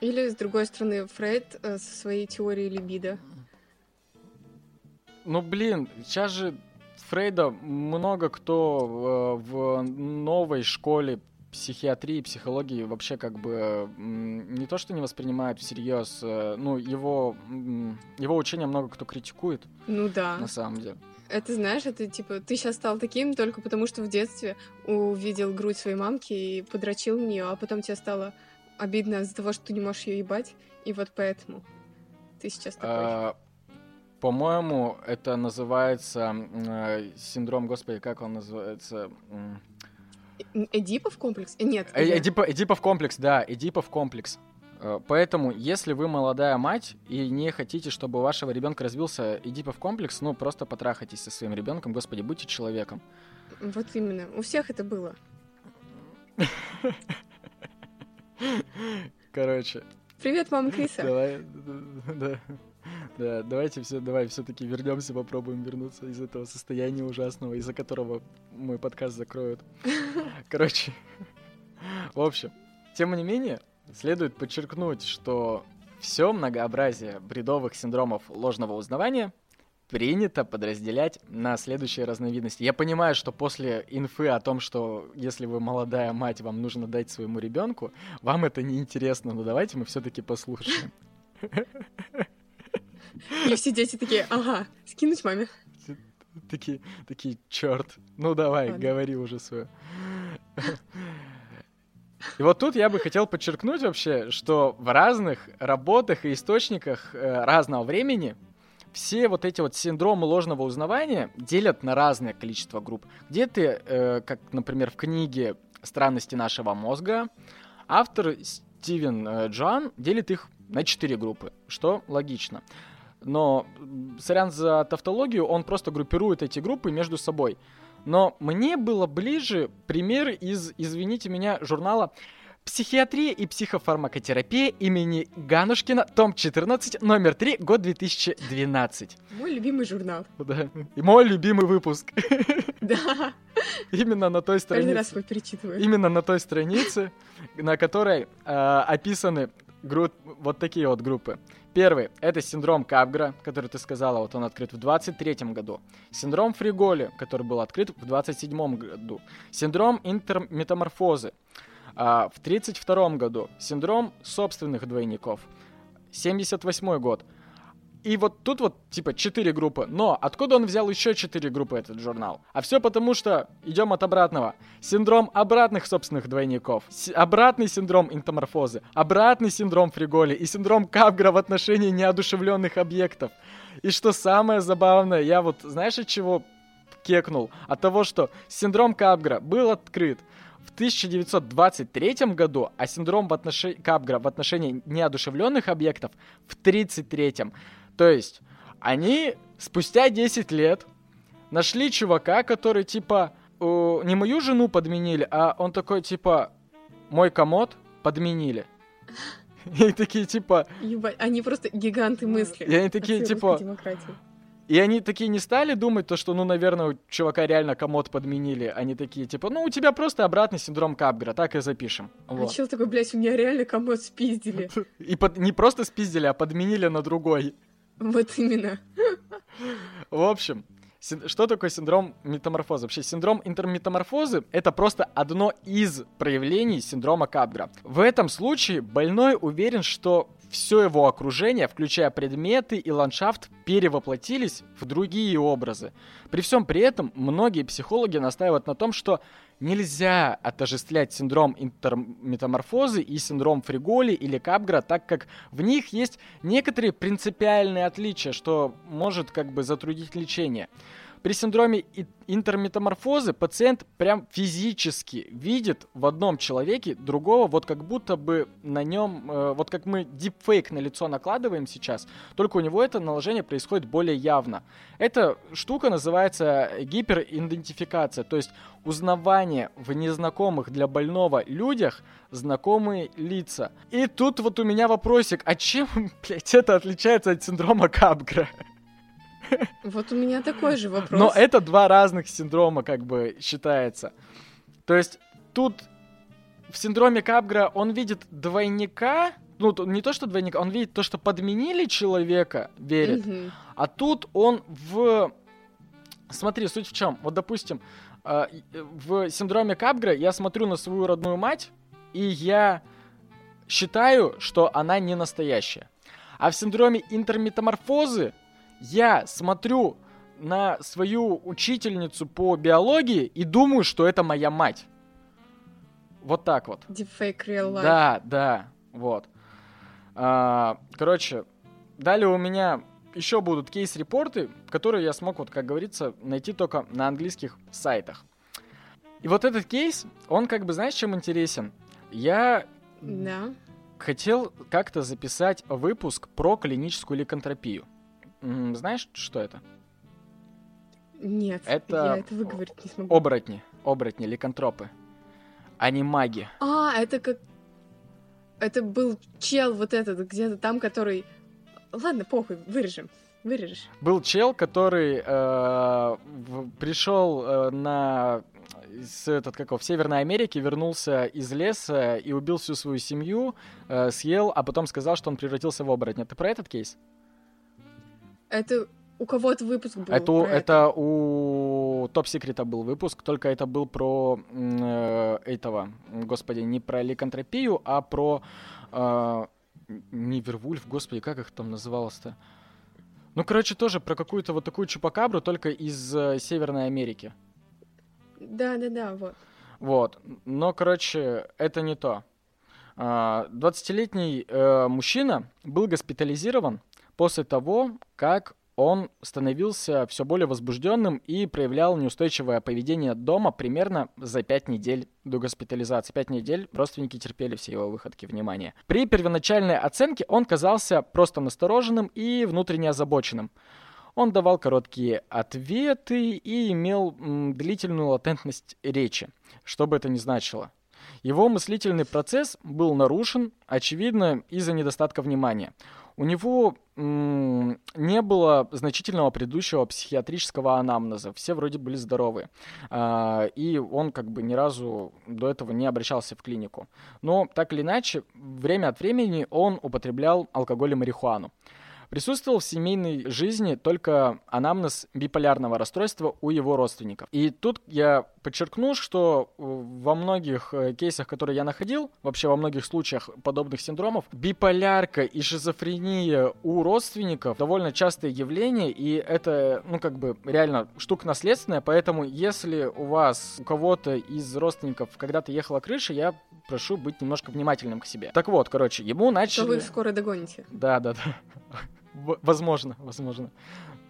Или, с другой стороны, Фрейд э, со своей теорией либидо. Ну, блин, сейчас же Фрейда много кто э, в новой школе психиатрии, психологии вообще как бы не то что не воспринимают всерьез, э, ну, его, его учение много кто критикует, Ну да. на самом деле. Это знаешь, это типа ты сейчас стал таким только потому, что в детстве увидел грудь своей мамки и подрочил в нее, а потом тебе стало обидно из-за того, что ты не можешь ее ебать, и вот поэтому ты сейчас такой. А, По-моему, это называется э, синдром, господи, как он называется? Эдипов комплекс? Нет. э- Эдипо- Эдипов комплекс, да, Эдипов комплекс. Э, Поэтому, если вы молодая мать и не хотите, чтобы у вашего ребенка развился Эдипов комплекс, ну просто потрахайтесь со своим ребенком, господи, будьте человеком. Вот именно. У всех это было. Короче, Привет, мама Криса. давай, да, да, давайте все, давай все-таки вернемся, попробуем вернуться из этого состояния ужасного, из-за которого мой подкаст закроют. Короче, в общем, тем не менее, следует подчеркнуть, что все многообразие бредовых синдромов ложного узнавания принято подразделять на следующие разновидности. Я понимаю, что после инфы о том, что если вы молодая мать, вам нужно дать своему ребенку, вам это не интересно, но давайте мы все-таки послушаем. И все дети такие, ага, скинуть маме. Такие, такие, черт, ну давай, Ладно. говори уже свое. И вот тут я бы хотел подчеркнуть вообще, что в разных работах и источниках э, разного времени все вот эти вот синдромы ложного узнавания делят на разное количество групп. Где-то, э, как, например, в книге «Странности нашего мозга», автор Стивен э, Джоан делит их на четыре группы, что логично. Но, сорян за тавтологию, он просто группирует эти группы между собой. Но мне было ближе пример из, извините меня, журнала «Психиатрия и психофармакотерапия» имени Ганушкина, том 14, номер 3, год 2012. Мой любимый журнал. Да. И мой любимый выпуск. Да, Именно на той каждый раз странице. его перечитываю. Именно на той странице, на которой э, описаны гру- вот такие вот группы. Первый — это синдром Капгра, который ты сказала, вот он открыт в 23 году. Синдром Фриголи, который был открыт в 27 году. Синдром интерметаморфозы а, в 32 году. Синдром собственных двойников. 78 год. И вот тут вот, типа, четыре группы. Но откуда он взял еще четыре группы, этот журнал? А все потому, что идем от обратного. Синдром обратных собственных двойников. С- обратный синдром интоморфозы. Обратный синдром Фриголи. И синдром Капгра в отношении неодушевленных объектов. И что самое забавное, я вот, знаешь, от чего кекнул? От того, что синдром Капгра был открыт в 1923 году, а синдром в отношении Капгра в отношении неодушевленных объектов в 1933. То есть они спустя 10 лет нашли чувака, который типа э, не мою жену подменили, а он такой типа мой комод подменили. И такие типа Ебать, они просто гиганты мысли. И они такие, типа. И они такие не стали думать, то, что, ну, наверное, у чувака реально комод подменили. Они такие, типа, ну, у тебя просто обратный синдром Капгра, так и запишем. А Вот. чел такой, блядь, у меня реально комод спиздили. И под- не просто спиздили, а подменили на другой. Вот именно. В общем, что такое синдром метаморфозы? Вообще, синдром интерметаморфозы — это просто одно из проявлений синдрома Капгра. В этом случае больной уверен, что все его окружение, включая предметы и ландшафт, перевоплотились в другие образы. При всем при этом многие психологи настаивают на том, что нельзя отождествлять синдром интерметаморфозы и синдром Фриголи или Капгра, так как в них есть некоторые принципиальные отличия, что может как бы затруднить лечение. При синдроме интерметаморфозы пациент прям физически видит в одном человеке другого, вот как будто бы на нем, э, вот как мы дипфейк на лицо накладываем сейчас, только у него это наложение происходит более явно. Эта штука называется гиперидентификация, то есть узнавание в незнакомых для больного людях знакомые лица. И тут вот у меня вопросик, а чем, блядь, это отличается от синдрома Капгра? Вот у меня такой же вопрос. Но это два разных синдрома, как бы, считается. То есть тут в синдроме Капгра он видит двойника, ну, не то, что двойника, он видит то, что подменили человека, верит. Мгм. А тут он в... Смотри, суть в чем. Вот, допустим, э, в синдроме Капгра я смотрю на свою родную мать, и я считаю, что она не настоящая. А в синдроме интерметаморфозы я смотрю на свою учительницу по биологии и думаю, что это моя мать. Вот так вот. Deepfake real life. Да, да, вот. А, короче, далее у меня еще будут кейс-репорты, которые я смог, вот как говорится, найти только на английских сайтах. И вот этот кейс, он как бы, знаешь, чем интересен? Я Да. хотел как-то записать выпуск про клиническую ликантропию. Знаешь, что это? Нет, Это я это выговорить не смогу. Оборотни. Оборотни, ликантропы. Они маги. А, это как... Это был чел вот этот где-то там, который... Ладно, похуй, вырежем. Вырежешь. Был чел, который э, пришел э, на с этот как его, в Северной Америке, вернулся из леса и убил всю свою семью, э, съел, а потом сказал, что он превратился в оборотня. Ты про этот кейс? Это у кого-то выпуск был. это, про это у Топ Секрета был выпуск, только это был про э, этого, господи, не про ликантропию, а про э, не Вервульф, господи, как их там называлось-то? Ну, короче, тоже про какую-то вот такую чупакабру, только из э, Северной Америки. Да-да-да, вот. Вот. Но, короче, это не то. А, 20-летний э, мужчина был госпитализирован после того, как он становился все более возбужденным и проявлял неустойчивое поведение дома примерно за 5 недель до госпитализации. 5 недель родственники терпели все его выходки внимания. При первоначальной оценке он казался просто настороженным и внутренне озабоченным. Он давал короткие ответы и имел длительную латентность речи, что бы это ни значило. Его мыслительный процесс был нарушен, очевидно, из-за недостатка внимания. У него не было значительного предыдущего психиатрического анамнеза. Все вроде были здоровы. А, и он как бы ни разу до этого не обращался в клинику. Но так или иначе, время от времени он употреблял алкоголь и марихуану. Присутствовал в семейной жизни только анамнез биполярного расстройства у его родственников. И тут я подчеркну, что э, во многих э, кейсах, которые я находил, вообще во многих случаях подобных синдромов, биполярка и шизофрения у родственников довольно частое явление, и это, ну, как бы, реально штука наследственная, поэтому если у вас, у кого-то из родственников когда-то ехала крыша, я прошу быть немножко внимательным к себе. Так вот, короче, ему начали... Что вы скоро догоните. Да, да, да. Возможно, возможно.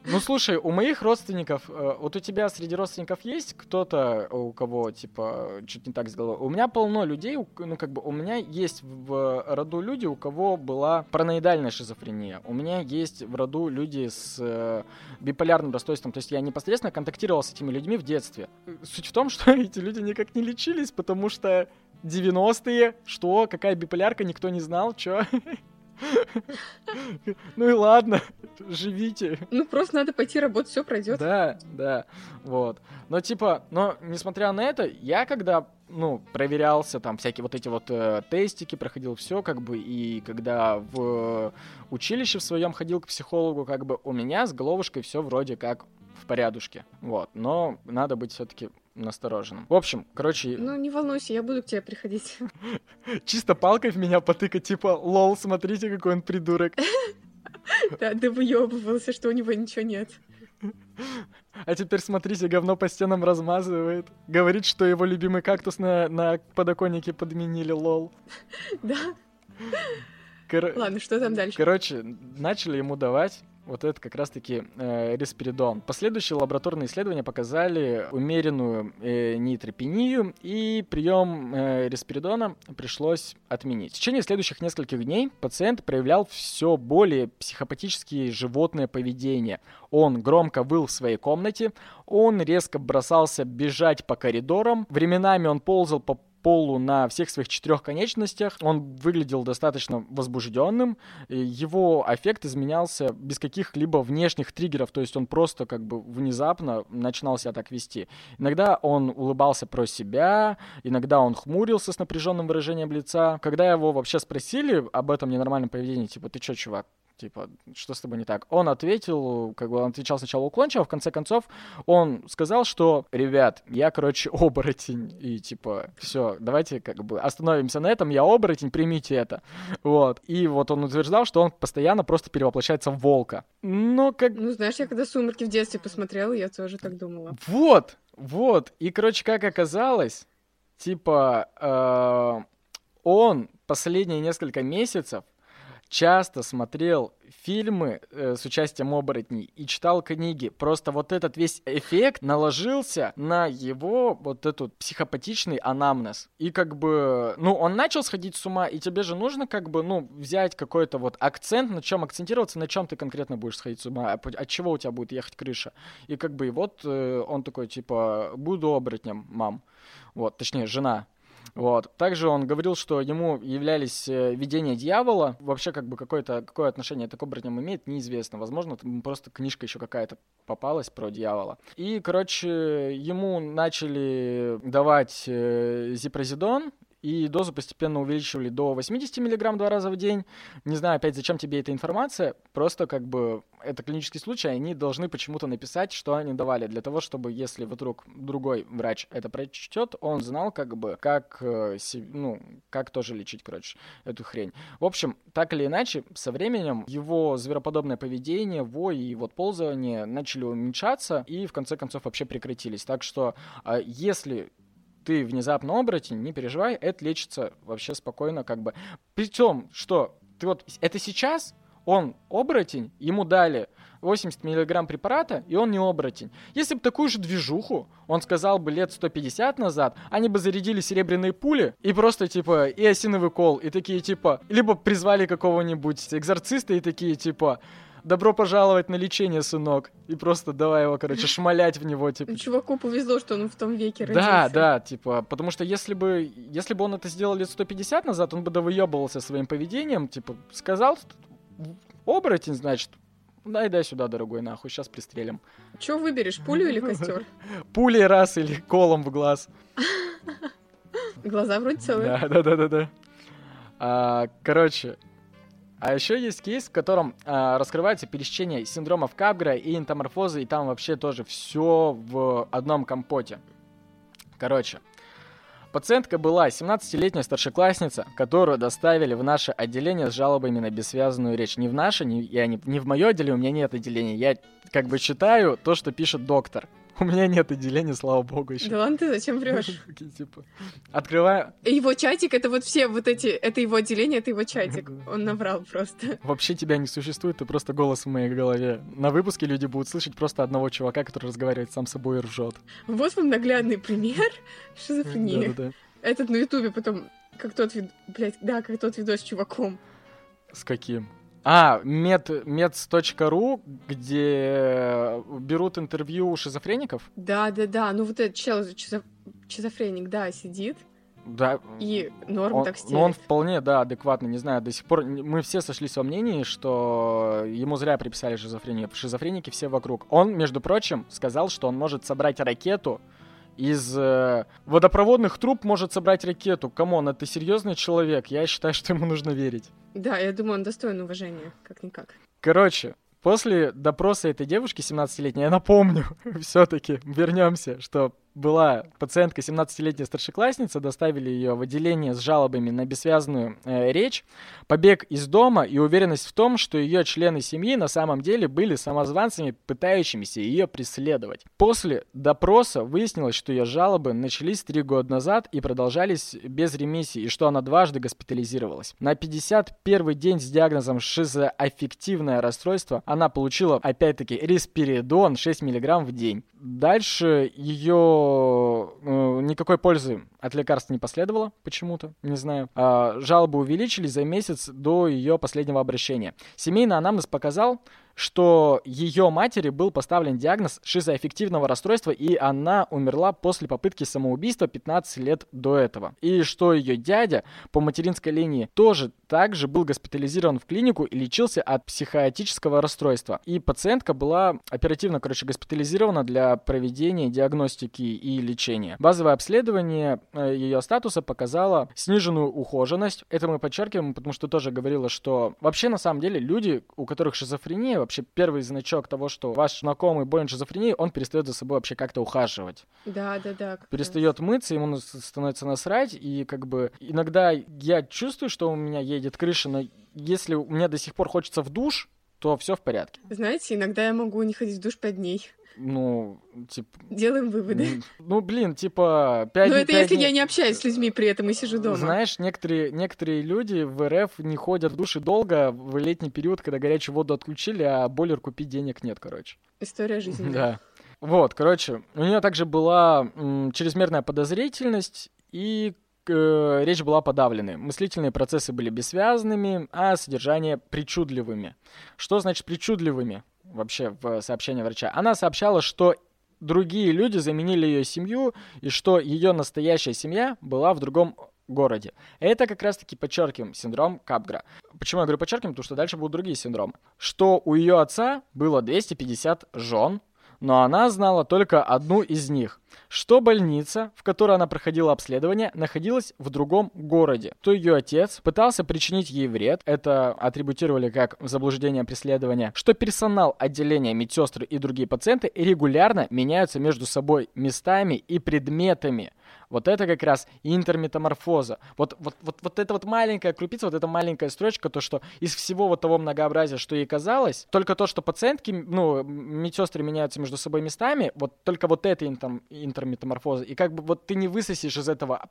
Ну, слушай, у моих родственников, э, вот у тебя среди родственников есть кто-то, у кого, типа, чуть не так с головой? У меня полно людей, ну, как бы, у меня есть в роду люди, у кого была параноидальная шизофрения. У меня есть в роду люди с э, биполярным расстройством. То есть я непосредственно контактировал с этими людьми в детстве. Суть в том, что эти люди никак не лечились, потому что 90-е, что, какая биполярка, никто не знал, чё. Ну и ладно, живите. Ну, просто надо пойти работать, все пройдет. Да, да, вот. Но типа, но несмотря на это, я когда, ну, проверялся, там, всякие вот эти вот э, тестики, проходил все, как бы, и когда в училище в своем ходил к психологу, как бы, у меня с головушкой все вроде как в порядушке, вот. Но надо быть все-таки настороженным. В общем, короче, Ну, не волнуйся, я буду к тебе приходить. чисто палкой в меня потыкать, типа, лол, смотрите, какой он придурок. Да, да выебывался, что у него ничего нет. А теперь смотрите, говно по стенам размазывает. Говорит, что его любимый кактус на, на подоконнике подменили, лол. Да. Кор- Ладно, что там дальше? Короче, начали ему давать вот это как раз-таки э, респиридон. Последующие лабораторные исследования показали умеренную э, нейтропению, и прием э, респиридона пришлось отменить. В течение следующих нескольких дней пациент проявлял все более психопатические животное поведение. Он громко выл в своей комнате, он резко бросался бежать по коридорам, временами он ползал по полу на всех своих четырех конечностях. Он выглядел достаточно возбужденным. Его аффект изменялся без каких-либо внешних триггеров, то есть он просто как бы внезапно начинал себя так вести. Иногда он улыбался про себя, иногда он хмурился с напряженным выражением лица. Когда его вообще спросили об этом ненормальном поведении, типа, ты чё, чувак, типа, что с тобой не так? Он ответил, как бы он отвечал сначала уклончиво, а в конце концов он сказал, что, ребят, я, короче, оборотень, и типа, все, давайте как бы остановимся на этом, я оборотень, примите это. Вот. И вот он утверждал, что он постоянно просто перевоплощается в волка. Но как Ну, знаешь, я когда «Сумерки» в детстве посмотрела, я тоже так думала. Вот, вот. И, короче, как оказалось, типа, э, он последние несколько месяцев часто смотрел фильмы э, с участием оборотней и читал книги. Просто вот этот весь эффект наложился на его вот этот психопатичный анамнез. И как бы, ну, он начал сходить с ума, и тебе же нужно как бы, ну, взять какой-то вот акцент, на чем акцентироваться, на чем ты конкретно будешь сходить с ума, а от чего у тебя будет ехать крыша. И как бы, и вот э, он такой, типа, буду оборотнем, мам. Вот, точнее, жена. Вот. Также он говорил, что ему являлись э, видения дьявола. Вообще, как бы, какое-то какое отношение это к оборотням имеет, неизвестно. Возможно, просто книжка еще какая-то попалась про дьявола. И, короче, ему начали давать э, зипрозидон, и дозу постепенно увеличивали до 80 мг два раза в день. Не знаю, опять, зачем тебе эта информация, просто как бы это клинический случай, они должны почему-то написать, что они давали, для того, чтобы, если вдруг другой врач это прочтет, он знал, как бы, как, э, ну, как тоже лечить, короче, эту хрень. В общем, так или иначе, со временем его звероподобное поведение, вой и вот ползание начали уменьшаться и, в конце концов, вообще прекратились. Так что, а, если ты внезапно оборотень, не переживай, это лечится вообще спокойно, как бы. Причем, что ты вот это сейчас он оборотень, ему дали 80 миллиграмм препарата, и он не оборотень. Если бы такую же движуху он сказал бы лет 150 назад, они бы зарядили серебряные пули и просто, типа, и осиновый кол, и такие, типа, либо призвали какого-нибудь экзорциста и такие, типа, добро пожаловать на лечение, сынок. И просто давай его, короче, шмалять в него, типа. Чуваку повезло, что он в том веке родился. Да, да, типа, потому что если бы, если бы он это сделал лет 150 назад, он бы довыебывался своим поведением, типа, сказал, оборотень, значит, дай дай сюда, дорогой, нахуй, сейчас пристрелим. Че выберешь, пулю или костер? Пулей раз или колом в глаз. Глаза вроде целые. Да, да, да, да, да. А, короче, а еще есть кейс, в котором э, раскрывается пересечение синдромов Капгра и энтоморфозы, и там вообще тоже все в одном компоте. Короче, пациентка была 17-летняя старшеклассница, которую доставили в наше отделение с жалобами на бессвязанную речь. Не в наше, не, я не, не в мое отделение, у меня нет отделения. Я как бы читаю то, что пишет доктор. У меня нет отделения, слава богу, еще. Да ладно, ты зачем врешь? типа, открываю. Его чатик, это вот все вот эти, это его отделение, это его чатик. Он наврал просто. Вообще тебя не существует, ты просто голос в моей голове. На выпуске люди будут слышать просто одного чувака, который разговаривает сам с собой и ржет. Вот вам наглядный пример шизофрении. Да-да-да. Этот на ютубе потом, как тот, вид... блядь, да, как тот видос с чуваком. С каким? А, мед, meds.ru, где берут интервью у шизофреников? Да, да, да. Ну вот этот чел, шизофреник, да, сидит. Да. И норм он, так стелит. Ну, он вполне, да, адекватно, не знаю, до сих пор мы все сошлись во мнении, что ему зря приписали шизофрению. Шизофреники все вокруг. Он, между прочим, сказал, что он может собрать ракету из э, водопроводных труб может собрать ракету. Come on, это серьезный человек. Я считаю, что ему нужно верить. Да, я думаю, он достоин уважения, как-никак. Короче, после допроса этой девушки 17-летней, я напомню, все-таки вернемся, что была пациентка, 17-летняя старшеклассница, доставили ее в отделение с жалобами на бессвязную э, речь, побег из дома и уверенность в том, что ее члены семьи на самом деле были самозванцами, пытающимися ее преследовать. После допроса выяснилось, что ее жалобы начались три года назад и продолжались без ремиссии, и что она дважды госпитализировалась. На 51 день с диагнозом шизоаффективное расстройство она получила, опять-таки, респиридон 6 мг в день. Дальше ее э, никакой пользы от лекарств не последовало почему-то, не знаю. А, жалобы увеличились за месяц до ее последнего обращения. Семейный анамнез показал, что ее матери был поставлен диагноз шизоэффективного расстройства, и она умерла после попытки самоубийства 15 лет до этого. И что ее дядя по материнской линии тоже также был госпитализирован в клинику и лечился от психоотического расстройства. И пациентка была оперативно, короче, госпитализирована для проведения диагностики и лечения. Базовое обследование э, ее статуса показало сниженную ухоженность. Это мы подчеркиваем, потому что тоже говорила, что вообще на самом деле люди, у которых шизофрения, вообще первый значок того, что ваш знакомый болен шизофренией, он перестает за собой вообще как-то ухаживать. Да, да, да. Перестает мыться, ему становится насрать, и как бы иногда я чувствую, что у меня едет крыша, но если мне до сих пор хочется в душ, то все в порядке. Знаете, иногда я могу не ходить в душ пять дней. Ну, типа... Делаем выводы. Ну, блин, типа... 5, Но это если дней... я не общаюсь с людьми при этом и сижу дома. Знаешь, некоторые, некоторые люди в РФ не ходят в души долго в летний период, когда горячую воду отключили, а бойлер купить денег нет, короче. История жизни. Да. Вот, короче, у нее также была м, чрезмерная подозрительность и э, речь была подавленной. Мыслительные процессы были бессвязными, а содержание причудливыми. Что значит причудливыми? вообще в сообщении врача. Она сообщала, что другие люди заменили ее семью и что ее настоящая семья была в другом городе. Это как раз-таки подчеркиваем синдром Капгра. Почему я говорю подчеркиваем? Потому что дальше будут другие синдромы. Что у ее отца было 250 жен, но она знала только одну из них что больница, в которой она проходила обследование, находилась в другом городе. То ее отец пытался причинить ей вред, это атрибутировали как заблуждение преследования, что персонал отделения, медсестры и другие пациенты регулярно меняются между собой местами и предметами. Вот это как раз интерметаморфоза. Вот, вот, вот, вот эта вот маленькая крупица, вот эта маленькая строчка, то, что из всего вот того многообразия, что ей казалось, только то, что пациентки, ну, медсестры меняются между собой местами, вот только вот это интер, интерметаморфоза. И как бы вот ты не высосишь из этого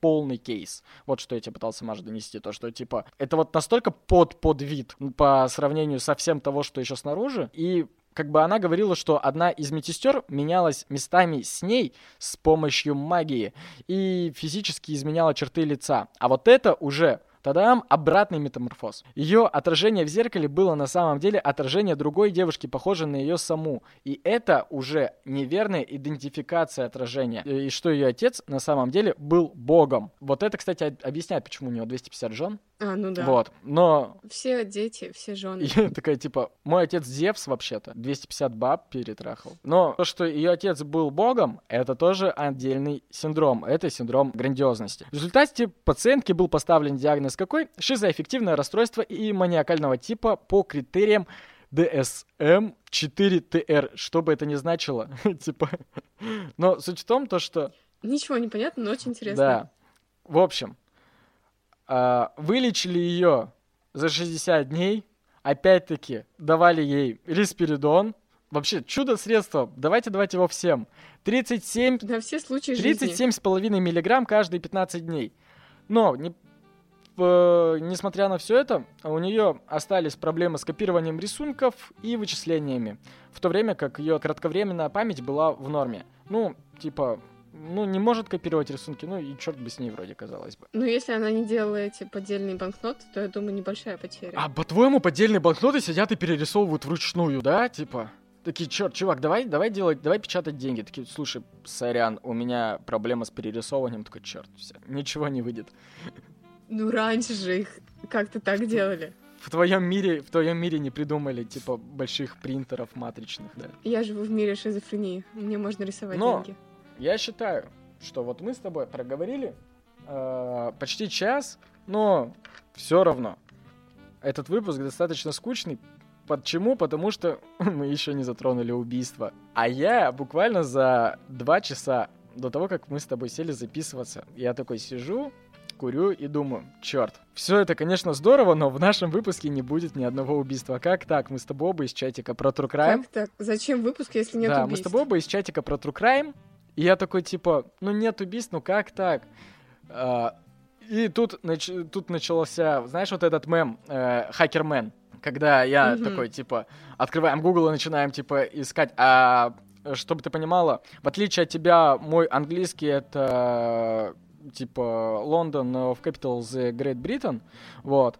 полный кейс. Вот что я тебе пытался, Маша, донести. То, что, типа, это вот настолько под, под вид по сравнению со всем того, что еще снаружи. И как бы она говорила, что одна из медсестер менялась местами с ней с помощью магии и физически изменяла черты лица. А вот это уже Тадам, обратный метаморфоз. Ее отражение в зеркале было на самом деле отражение другой девушки, похожей на ее саму. И это уже неверная идентификация отражения. И что ее отец на самом деле был богом. Вот это, кстати, объясняет, почему у него 250 жен. А, ну да. Вот, но... Все дети, все жены. И такая, типа, мой отец Зевс вообще-то, 250 баб перетрахал. Но то, что ее отец был богом, это тоже отдельный синдром. Это синдром грандиозности. В результате пациентке был поставлен диагноз какой? Шизоэффективное расстройство и маниакального типа по критериям DSM-4TR, что бы это ни значило, типа. Но суть в том, то, что... Ничего не понятно, но очень интересно. Да. В общем, а, вылечили ее за 60 дней, опять-таки давали ей респиридон, вообще чудо-средство, давайте давать его всем. 37... На все случаи 37,5 миллиграмм каждые 15 дней. Но, не, э, несмотря на все это, у нее остались проблемы с копированием рисунков и вычислениями, в то время как ее кратковременная память была в норме. Ну, типа, ну, не может копировать рисунки, ну и черт бы с ней вроде, казалось бы. Ну, если она не делала эти поддельные банкноты, то, я думаю, небольшая потеря. А, по-твоему, поддельные банкноты сидят и перерисовывают вручную, да, типа? Такие, черт, чувак, давай, давай делать, давай печатать деньги. Такие, слушай, сорян, у меня проблема с перерисовыванием. Такой, черт, все, ничего не выйдет. Ну, раньше же их как-то так делали. В твоем мире, в твоем мире не придумали, типа, больших принтеров матричных, да? Я живу в мире шизофрении. Мне можно рисовать Но деньги я считаю, что вот мы с тобой проговорили э, почти час, но все равно этот выпуск достаточно скучный. Почему? Потому что мы еще не затронули убийство. А я буквально за два часа до того, как мы с тобой сели записываться, я такой сижу, курю и думаю, черт, все это, конечно, здорово, но в нашем выпуске не будет ни одного убийства. Как так? Мы с тобой оба из чатика про True Crime. Как так? Зачем выпуск, если нет да, убийств? мы с тобой оба из чатика про True Crime. И я такой, типа, ну нет убийств, ну как так? А, и тут, нач тут начался, знаешь, вот этот мем, э, хакермен, когда я mm-hmm. такой, типа, открываем Google и начинаем, типа, искать, а чтобы ты понимала, в отличие от тебя, мой английский это типа Лондон в Capital the Great Britain, вот,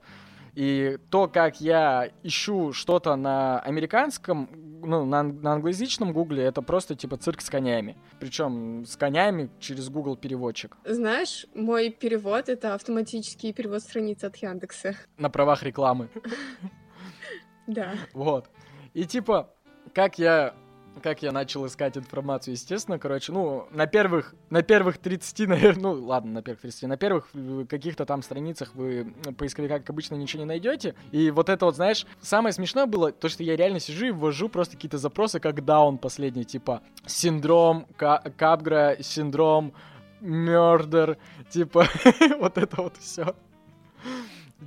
и то, как я ищу что-то на американском, ну, на, на англоязычном гугле, это просто типа цирк с конями. Причем с конями через Google переводчик. Знаешь, мой перевод это автоматический перевод страницы от Яндекса. На правах рекламы. Да. Вот. И типа, как я как я начал искать информацию, естественно, короче, ну, на первых, на первых 30, наверное, ну, ладно, на первых 30, на первых э, каких-то там страницах вы поисковика, как обычно, ничего не найдете. И вот это вот, знаешь, самое смешное было, то, что я реально сижу и ввожу просто какие-то запросы, как даун последний, типа, синдром Капгра, синдром Мёрдер, типа, вот это вот все.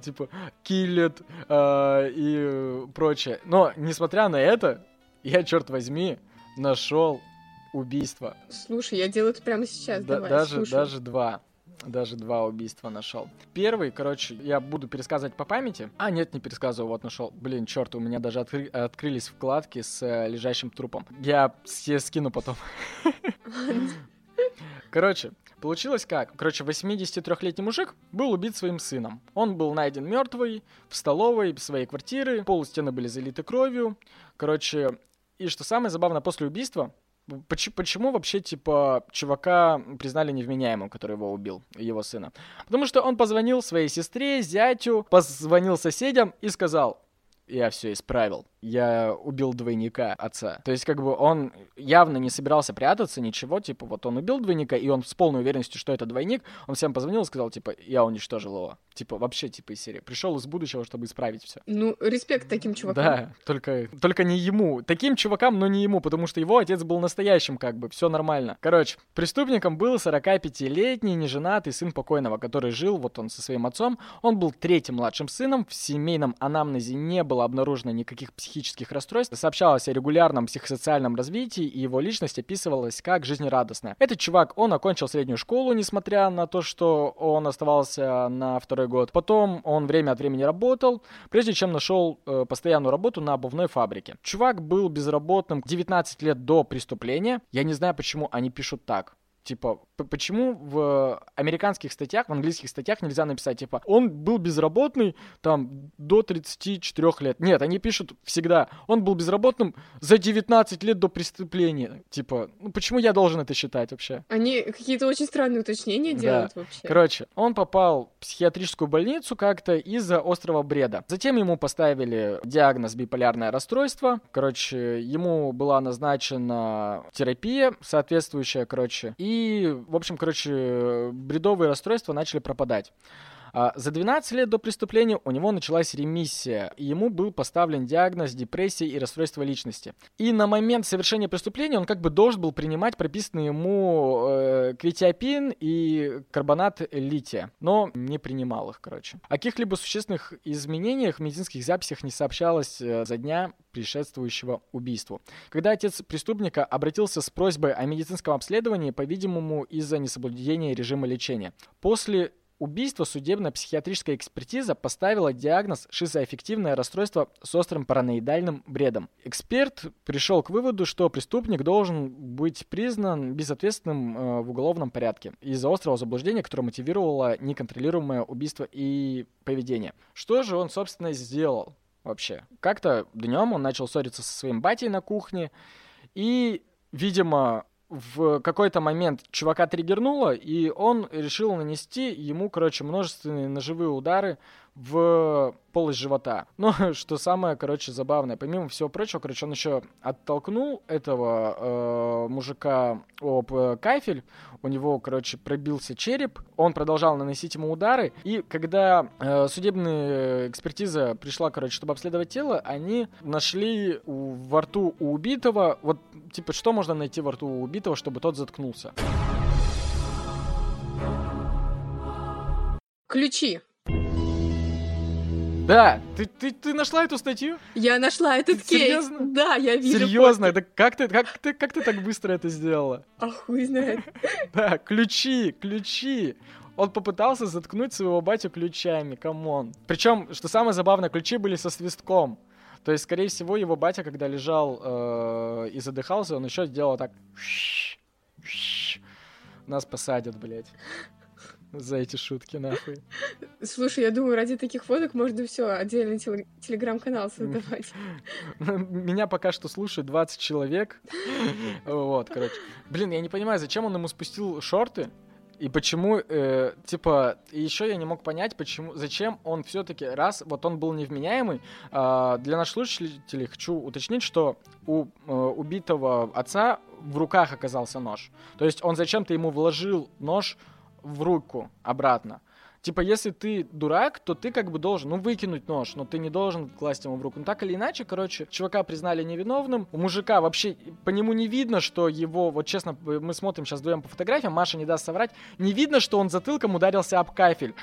типа, киллет э, и прочее. Но, несмотря на это, я, черт возьми, нашел убийство. Слушай, я делаю это прямо сейчас, Да- давай, даже, слушай. даже два. Даже два убийства нашел. Первый, короче, я буду пересказывать по памяти. А, нет, не пересказываю, вот нашел. Блин, черт, у меня даже откры- открылись вкладки с э, лежащим трупом. Я все скину потом. Короче, получилось как? Короче, 83-летний мужик был убит своим сыном. Он был найден мертвый в столовой своей квартиры, пол стены были залиты кровью. Короче, и что самое забавное, после убийства Почему, почему вообще, типа, чувака признали невменяемым, который его убил, его сына? Потому что он позвонил своей сестре, зятю, позвонил соседям и сказал, я все исправил. Я убил двойника отца. То есть, как бы он явно не собирался прятаться, ничего, типа, вот он убил двойника, и он с полной уверенностью, что это двойник, он всем позвонил и сказал, типа, я уничтожил его. Типа, вообще, типа, из серии. Пришел из будущего, чтобы исправить все. Ну, респект таким чувакам. Да, только, только не ему. Таким чувакам, но не ему, потому что его отец был настоящим, как бы, все нормально. Короче, преступником был 45-летний неженатый сын покойного, который жил, вот он со своим отцом. Он был третьим младшим сыном. В семейном анамнезе не было обнаружено никаких психических расстройств. Сообщалось о регулярном психосоциальном развитии, и его личность описывалась как жизнерадостная. Этот чувак, он окончил среднюю школу, несмотря на то, что он оставался на второй год. Потом он время от времени работал, прежде чем нашел э, постоянную работу на обувной фабрике. Чувак был безработным 19 лет до преступления. Я не знаю, почему они пишут так. Типа, почему в американских статьях, в английских статьях нельзя написать, типа, он был безработный, там, до 34 лет. Нет, они пишут всегда, он был безработным за 19 лет до преступления. Типа, ну почему я должен это считать вообще? Они какие-то очень странные уточнения Да. делают вообще. Короче, он попал в психиатрическую больницу как-то из-за острого бреда. Затем ему поставили диагноз биполярное расстройство. Короче, ему была назначена терапия соответствующая, короче. И, в общем, короче, бредовые расстройства начали пропадать. А, За 12 лет до преступления у него началась ремиссия, ему был поставлен диагноз депрессии и расстройство личности. И на момент совершения преступления он как бы должен был принимать прописанный ему э, квитиапин и карбонат лития, но не принимал их, короче. О каких-либо существенных изменениях в медицинских записях не сообщалось э, за дня предшествующего убийству. Когда отец преступника обратился с просьбой о медицинском обследовании, по-видимому, из-за несоблюдения режима лечения. После убийства судебно-психиатрическая экспертиза поставила диагноз шизоаффективное расстройство с острым параноидальным бредом. Эксперт пришел к выводу, что преступник должен быть признан безответственным э, в уголовном порядке из-за острого заблуждения, которое мотивировало неконтролируемое убийство и поведение. Что же он, собственно, сделал вообще? Как-то днем он начал ссориться со своим батей на кухне, и, видимо, в какой-то момент чувака триггернуло, и он решил нанести ему, короче, множественные ножевые удары в полость живота. Но что самое, короче, забавное, помимо всего прочего, короче, он еще оттолкнул этого э, мужика об э, кафель, у него, короче, пробился череп, он продолжал наносить ему удары, и когда э, судебная экспертиза пришла, короче, чтобы обследовать тело, они нашли у- во рту у убитого, вот, типа, что можно найти во рту у убитого, чтобы тот заткнулся? Ключи. Да, ты, ты, ты нашла эту статью? Я нашла этот кейс. Серьезно? Да, я вижу. Серьезно? Да как ты, как, ты, как ты так быстро это сделала? А хуй знает. Да, ключи, ключи. Он попытался заткнуть своего батю ключами, come on. Причем, что самое забавное, ключи были со свистком. То есть, скорее всего, его батя, когда лежал э, и задыхался, он еще сделал так. Нас посадят, блядь. За эти шутки, нахуй. Слушай, я думаю, ради таких фоток можно все отдельный теле- телеграм-канал создавать. Меня пока что слушает 20 человек. Вот, короче. Блин, я не понимаю, зачем он ему спустил шорты? И почему, э, типа, еще я не мог понять, почему, зачем он все-таки, раз, вот он был невменяемый, а, для наших слушателей хочу уточнить, что у э, убитого отца в руках оказался нож. То есть он зачем-то ему вложил нож в руку обратно. Типа, если ты дурак, то ты как бы должен, ну, выкинуть нож, но ты не должен класть ему в руку. Ну, так или иначе, короче, чувака признали невиновным. У мужика вообще по нему не видно, что его, вот честно, мы смотрим сейчас вдвоем по фотографиям, Маша не даст соврать, не видно, что он затылком ударился об кафель.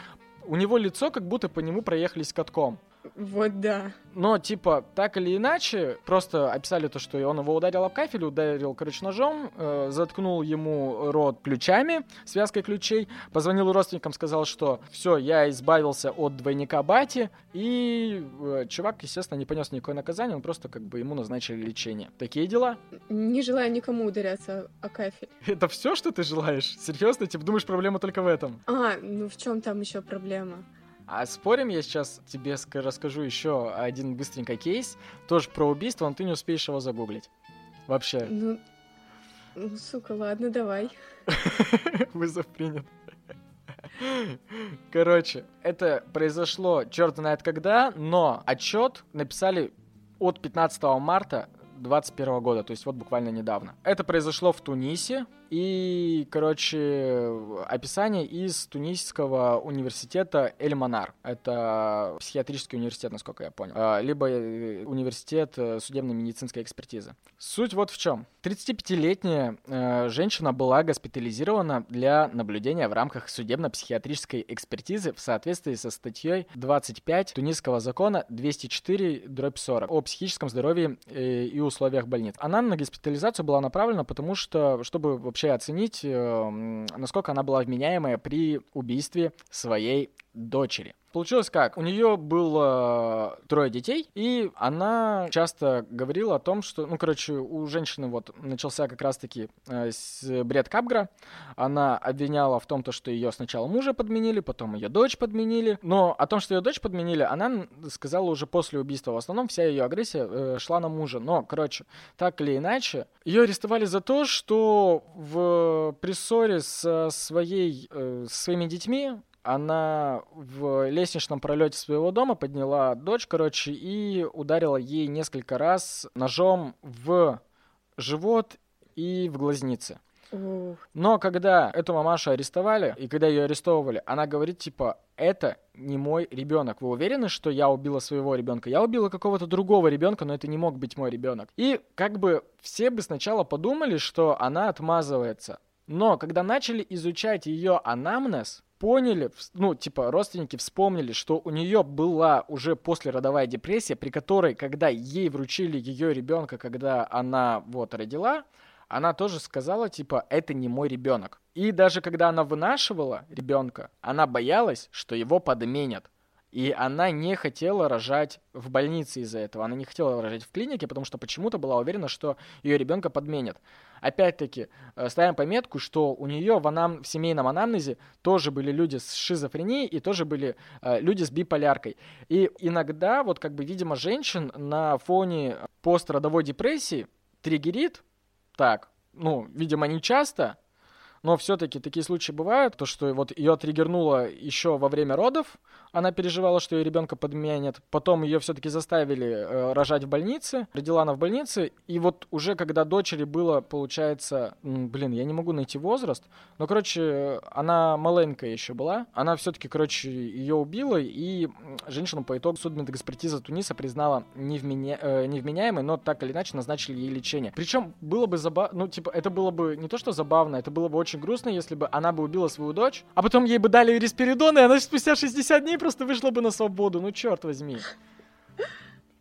у него лицо, как будто по нему проехались катком. Вот да. Но, типа, так или иначе, просто описали то, что он его ударил об кафель, ударил, короче, ножом, э, заткнул ему рот ключами, связкой ключей, позвонил родственникам, сказал, что все, я избавился от двойника Бати, и э, чувак, естественно, не понес никакое наказание, он просто как бы ему назначили лечение. Такие дела. Не желаю никому ударяться о кафель. Это все, что ты желаешь? Серьезно? Типа, думаешь, проблема только в этом? А, ну в чем там еще проблема? А спорим, я сейчас тебе расскажу еще один быстренький кейс, тоже про убийство, но ты не успеешь его загуглить. Вообще. Ну, ну сука, ладно, давай. Вызов принят. Короче, это произошло черт знает когда, но отчет написали от 15 марта 2021 года, то есть вот буквально недавно. Это произошло в Тунисе, и, короче, описание из Тунисского университета Эль-Манар. Это психиатрический университет, насколько я понял. А, либо э, университет э, судебной медицинской экспертизы. Суть вот в чем. 35-летняя э, женщина была госпитализирована для наблюдения в рамках судебно-психиатрической экспертизы в соответствии со статьей 25 Тунисского закона 204 40 о психическом здоровье и условиях больниц. Она на госпитализацию была направлена, потому что, чтобы вообще вообще оценить, э, насколько она была вменяемая при убийстве своей дочери. Получилось как? У нее было трое детей, и она часто говорила о том, что, ну, короче, у женщины вот начался как раз-таки э, бред Капгра. Она обвиняла в том, то, что ее сначала мужа подменили, потом ее дочь подменили. Но о том, что ее дочь подменили, она сказала уже после убийства. В основном вся ее агрессия э, шла на мужа. Но, короче, так или иначе, ее арестовали за то, что в приссоре со своей, э, своими детьми она в лестничном пролете своего дома подняла дочь, короче, и ударила ей несколько раз ножом в живот и в глазницы. Но когда эту мамашу арестовали, и когда ее арестовывали, она говорит, типа, это не мой ребенок. Вы уверены, что я убила своего ребенка? Я убила какого-то другого ребенка, но это не мог быть мой ребенок. И как бы все бы сначала подумали, что она отмазывается. Но когда начали изучать ее анамнез, поняли, ну, типа, родственники вспомнили, что у нее была уже послеродовая депрессия, при которой, когда ей вручили ее ребенка, когда она вот родила, она тоже сказала, типа, это не мой ребенок. И даже когда она вынашивала ребенка, она боялась, что его подменят. И она не хотела рожать в больнице из-за этого. Она не хотела рожать в клинике, потому что почему-то была уверена, что ее ребенка подменят. Опять-таки, э, ставим пометку, что у нее в, анам... в семейном анамнезе тоже были люди с шизофренией и тоже были э, люди с биполяркой. И иногда, вот как бы, видимо, женщин на фоне пострадовой депрессии триггерит так, ну, видимо, не часто, но все-таки такие случаи бывают, то, что вот ее триггернуло еще во время родов, она переживала, что ее ребенка подменят, потом ее все-таки заставили э, рожать в больнице, родила она в больнице, и вот уже когда дочери было, получается, блин, я не могу найти возраст, но, короче, она маленькая еще была, она все-таки, короче, ее убила, и женщину по итогу судмедэкспертиза Туниса признала невменя... э, невменяемой, но так или иначе назначили ей лечение. Причем было бы забавно, ну, типа, это было бы не то, что забавно, это было бы очень очень грустно, если бы она бы убила свою дочь, а потом ей бы дали респиридон, и она спустя 60 дней просто вышла бы на свободу. Ну, черт возьми.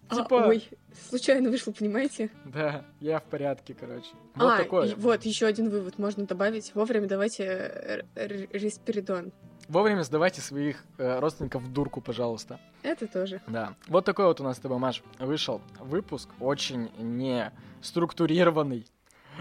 А, типа... ой, случайно вышло, понимаете? Да, я в порядке, короче. Вот а, такое. вот, еще один вывод можно добавить. Вовремя давайте респиридон. Вовремя сдавайте своих э, родственников в дурку, пожалуйста. Это тоже. Да. Вот такой вот у нас с тобой, Маш, вышел выпуск. Очень не структурированный.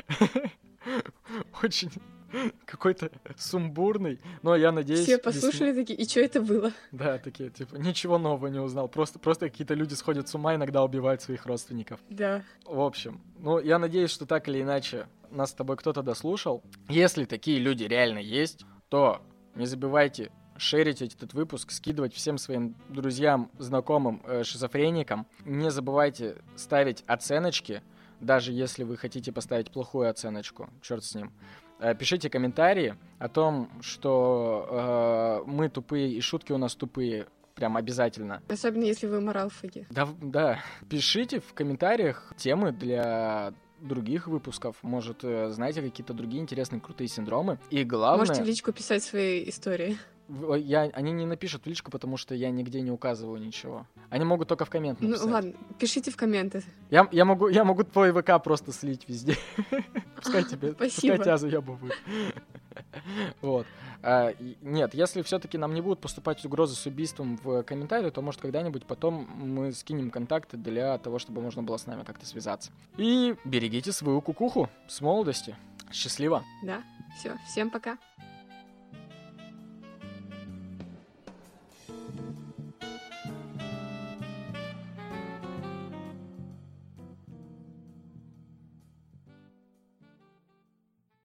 Очень какой-то сумбурный, но я надеюсь... Все послушали такие, и что это было? Да, такие, типа, ничего нового не узнал, просто, просто какие-то люди сходят с ума, иногда убивают своих родственников. Да. В общем, ну, я надеюсь, что так или иначе нас с тобой кто-то дослушал. Если такие люди реально есть, то не забывайте шерить этот выпуск, скидывать всем своим друзьям, знакомым, э, шизофреникам. Не забывайте ставить оценочки, даже если вы хотите поставить плохую оценочку, черт с ним. Э, пишите комментарии о том, что э, мы тупые и шутки у нас тупые. Прям обязательно. Особенно если вы моралфаги. Да, да. Пишите в комментариях темы для других выпусков. Может, э, знаете какие-то другие интересные крутые синдромы. И главное... Можете в личку писать свои истории. Я, они не напишут в личку, потому что я нигде не указываю ничего. Они могут только в коммент написать. Ну ладно, пишите в комменты. Я, я, могу, я могу твой ВК просто слить везде. Пускай тебе, Спасибо. пускай тебя заебывают. Вот. А, нет, если все-таки нам не будут поступать угрозы с убийством в комментарии, то, может, когда-нибудь потом мы скинем контакты для того, чтобы можно было с нами как-то связаться. И берегите свою кукуху с молодости. Счастливо. Да, все, всем пока.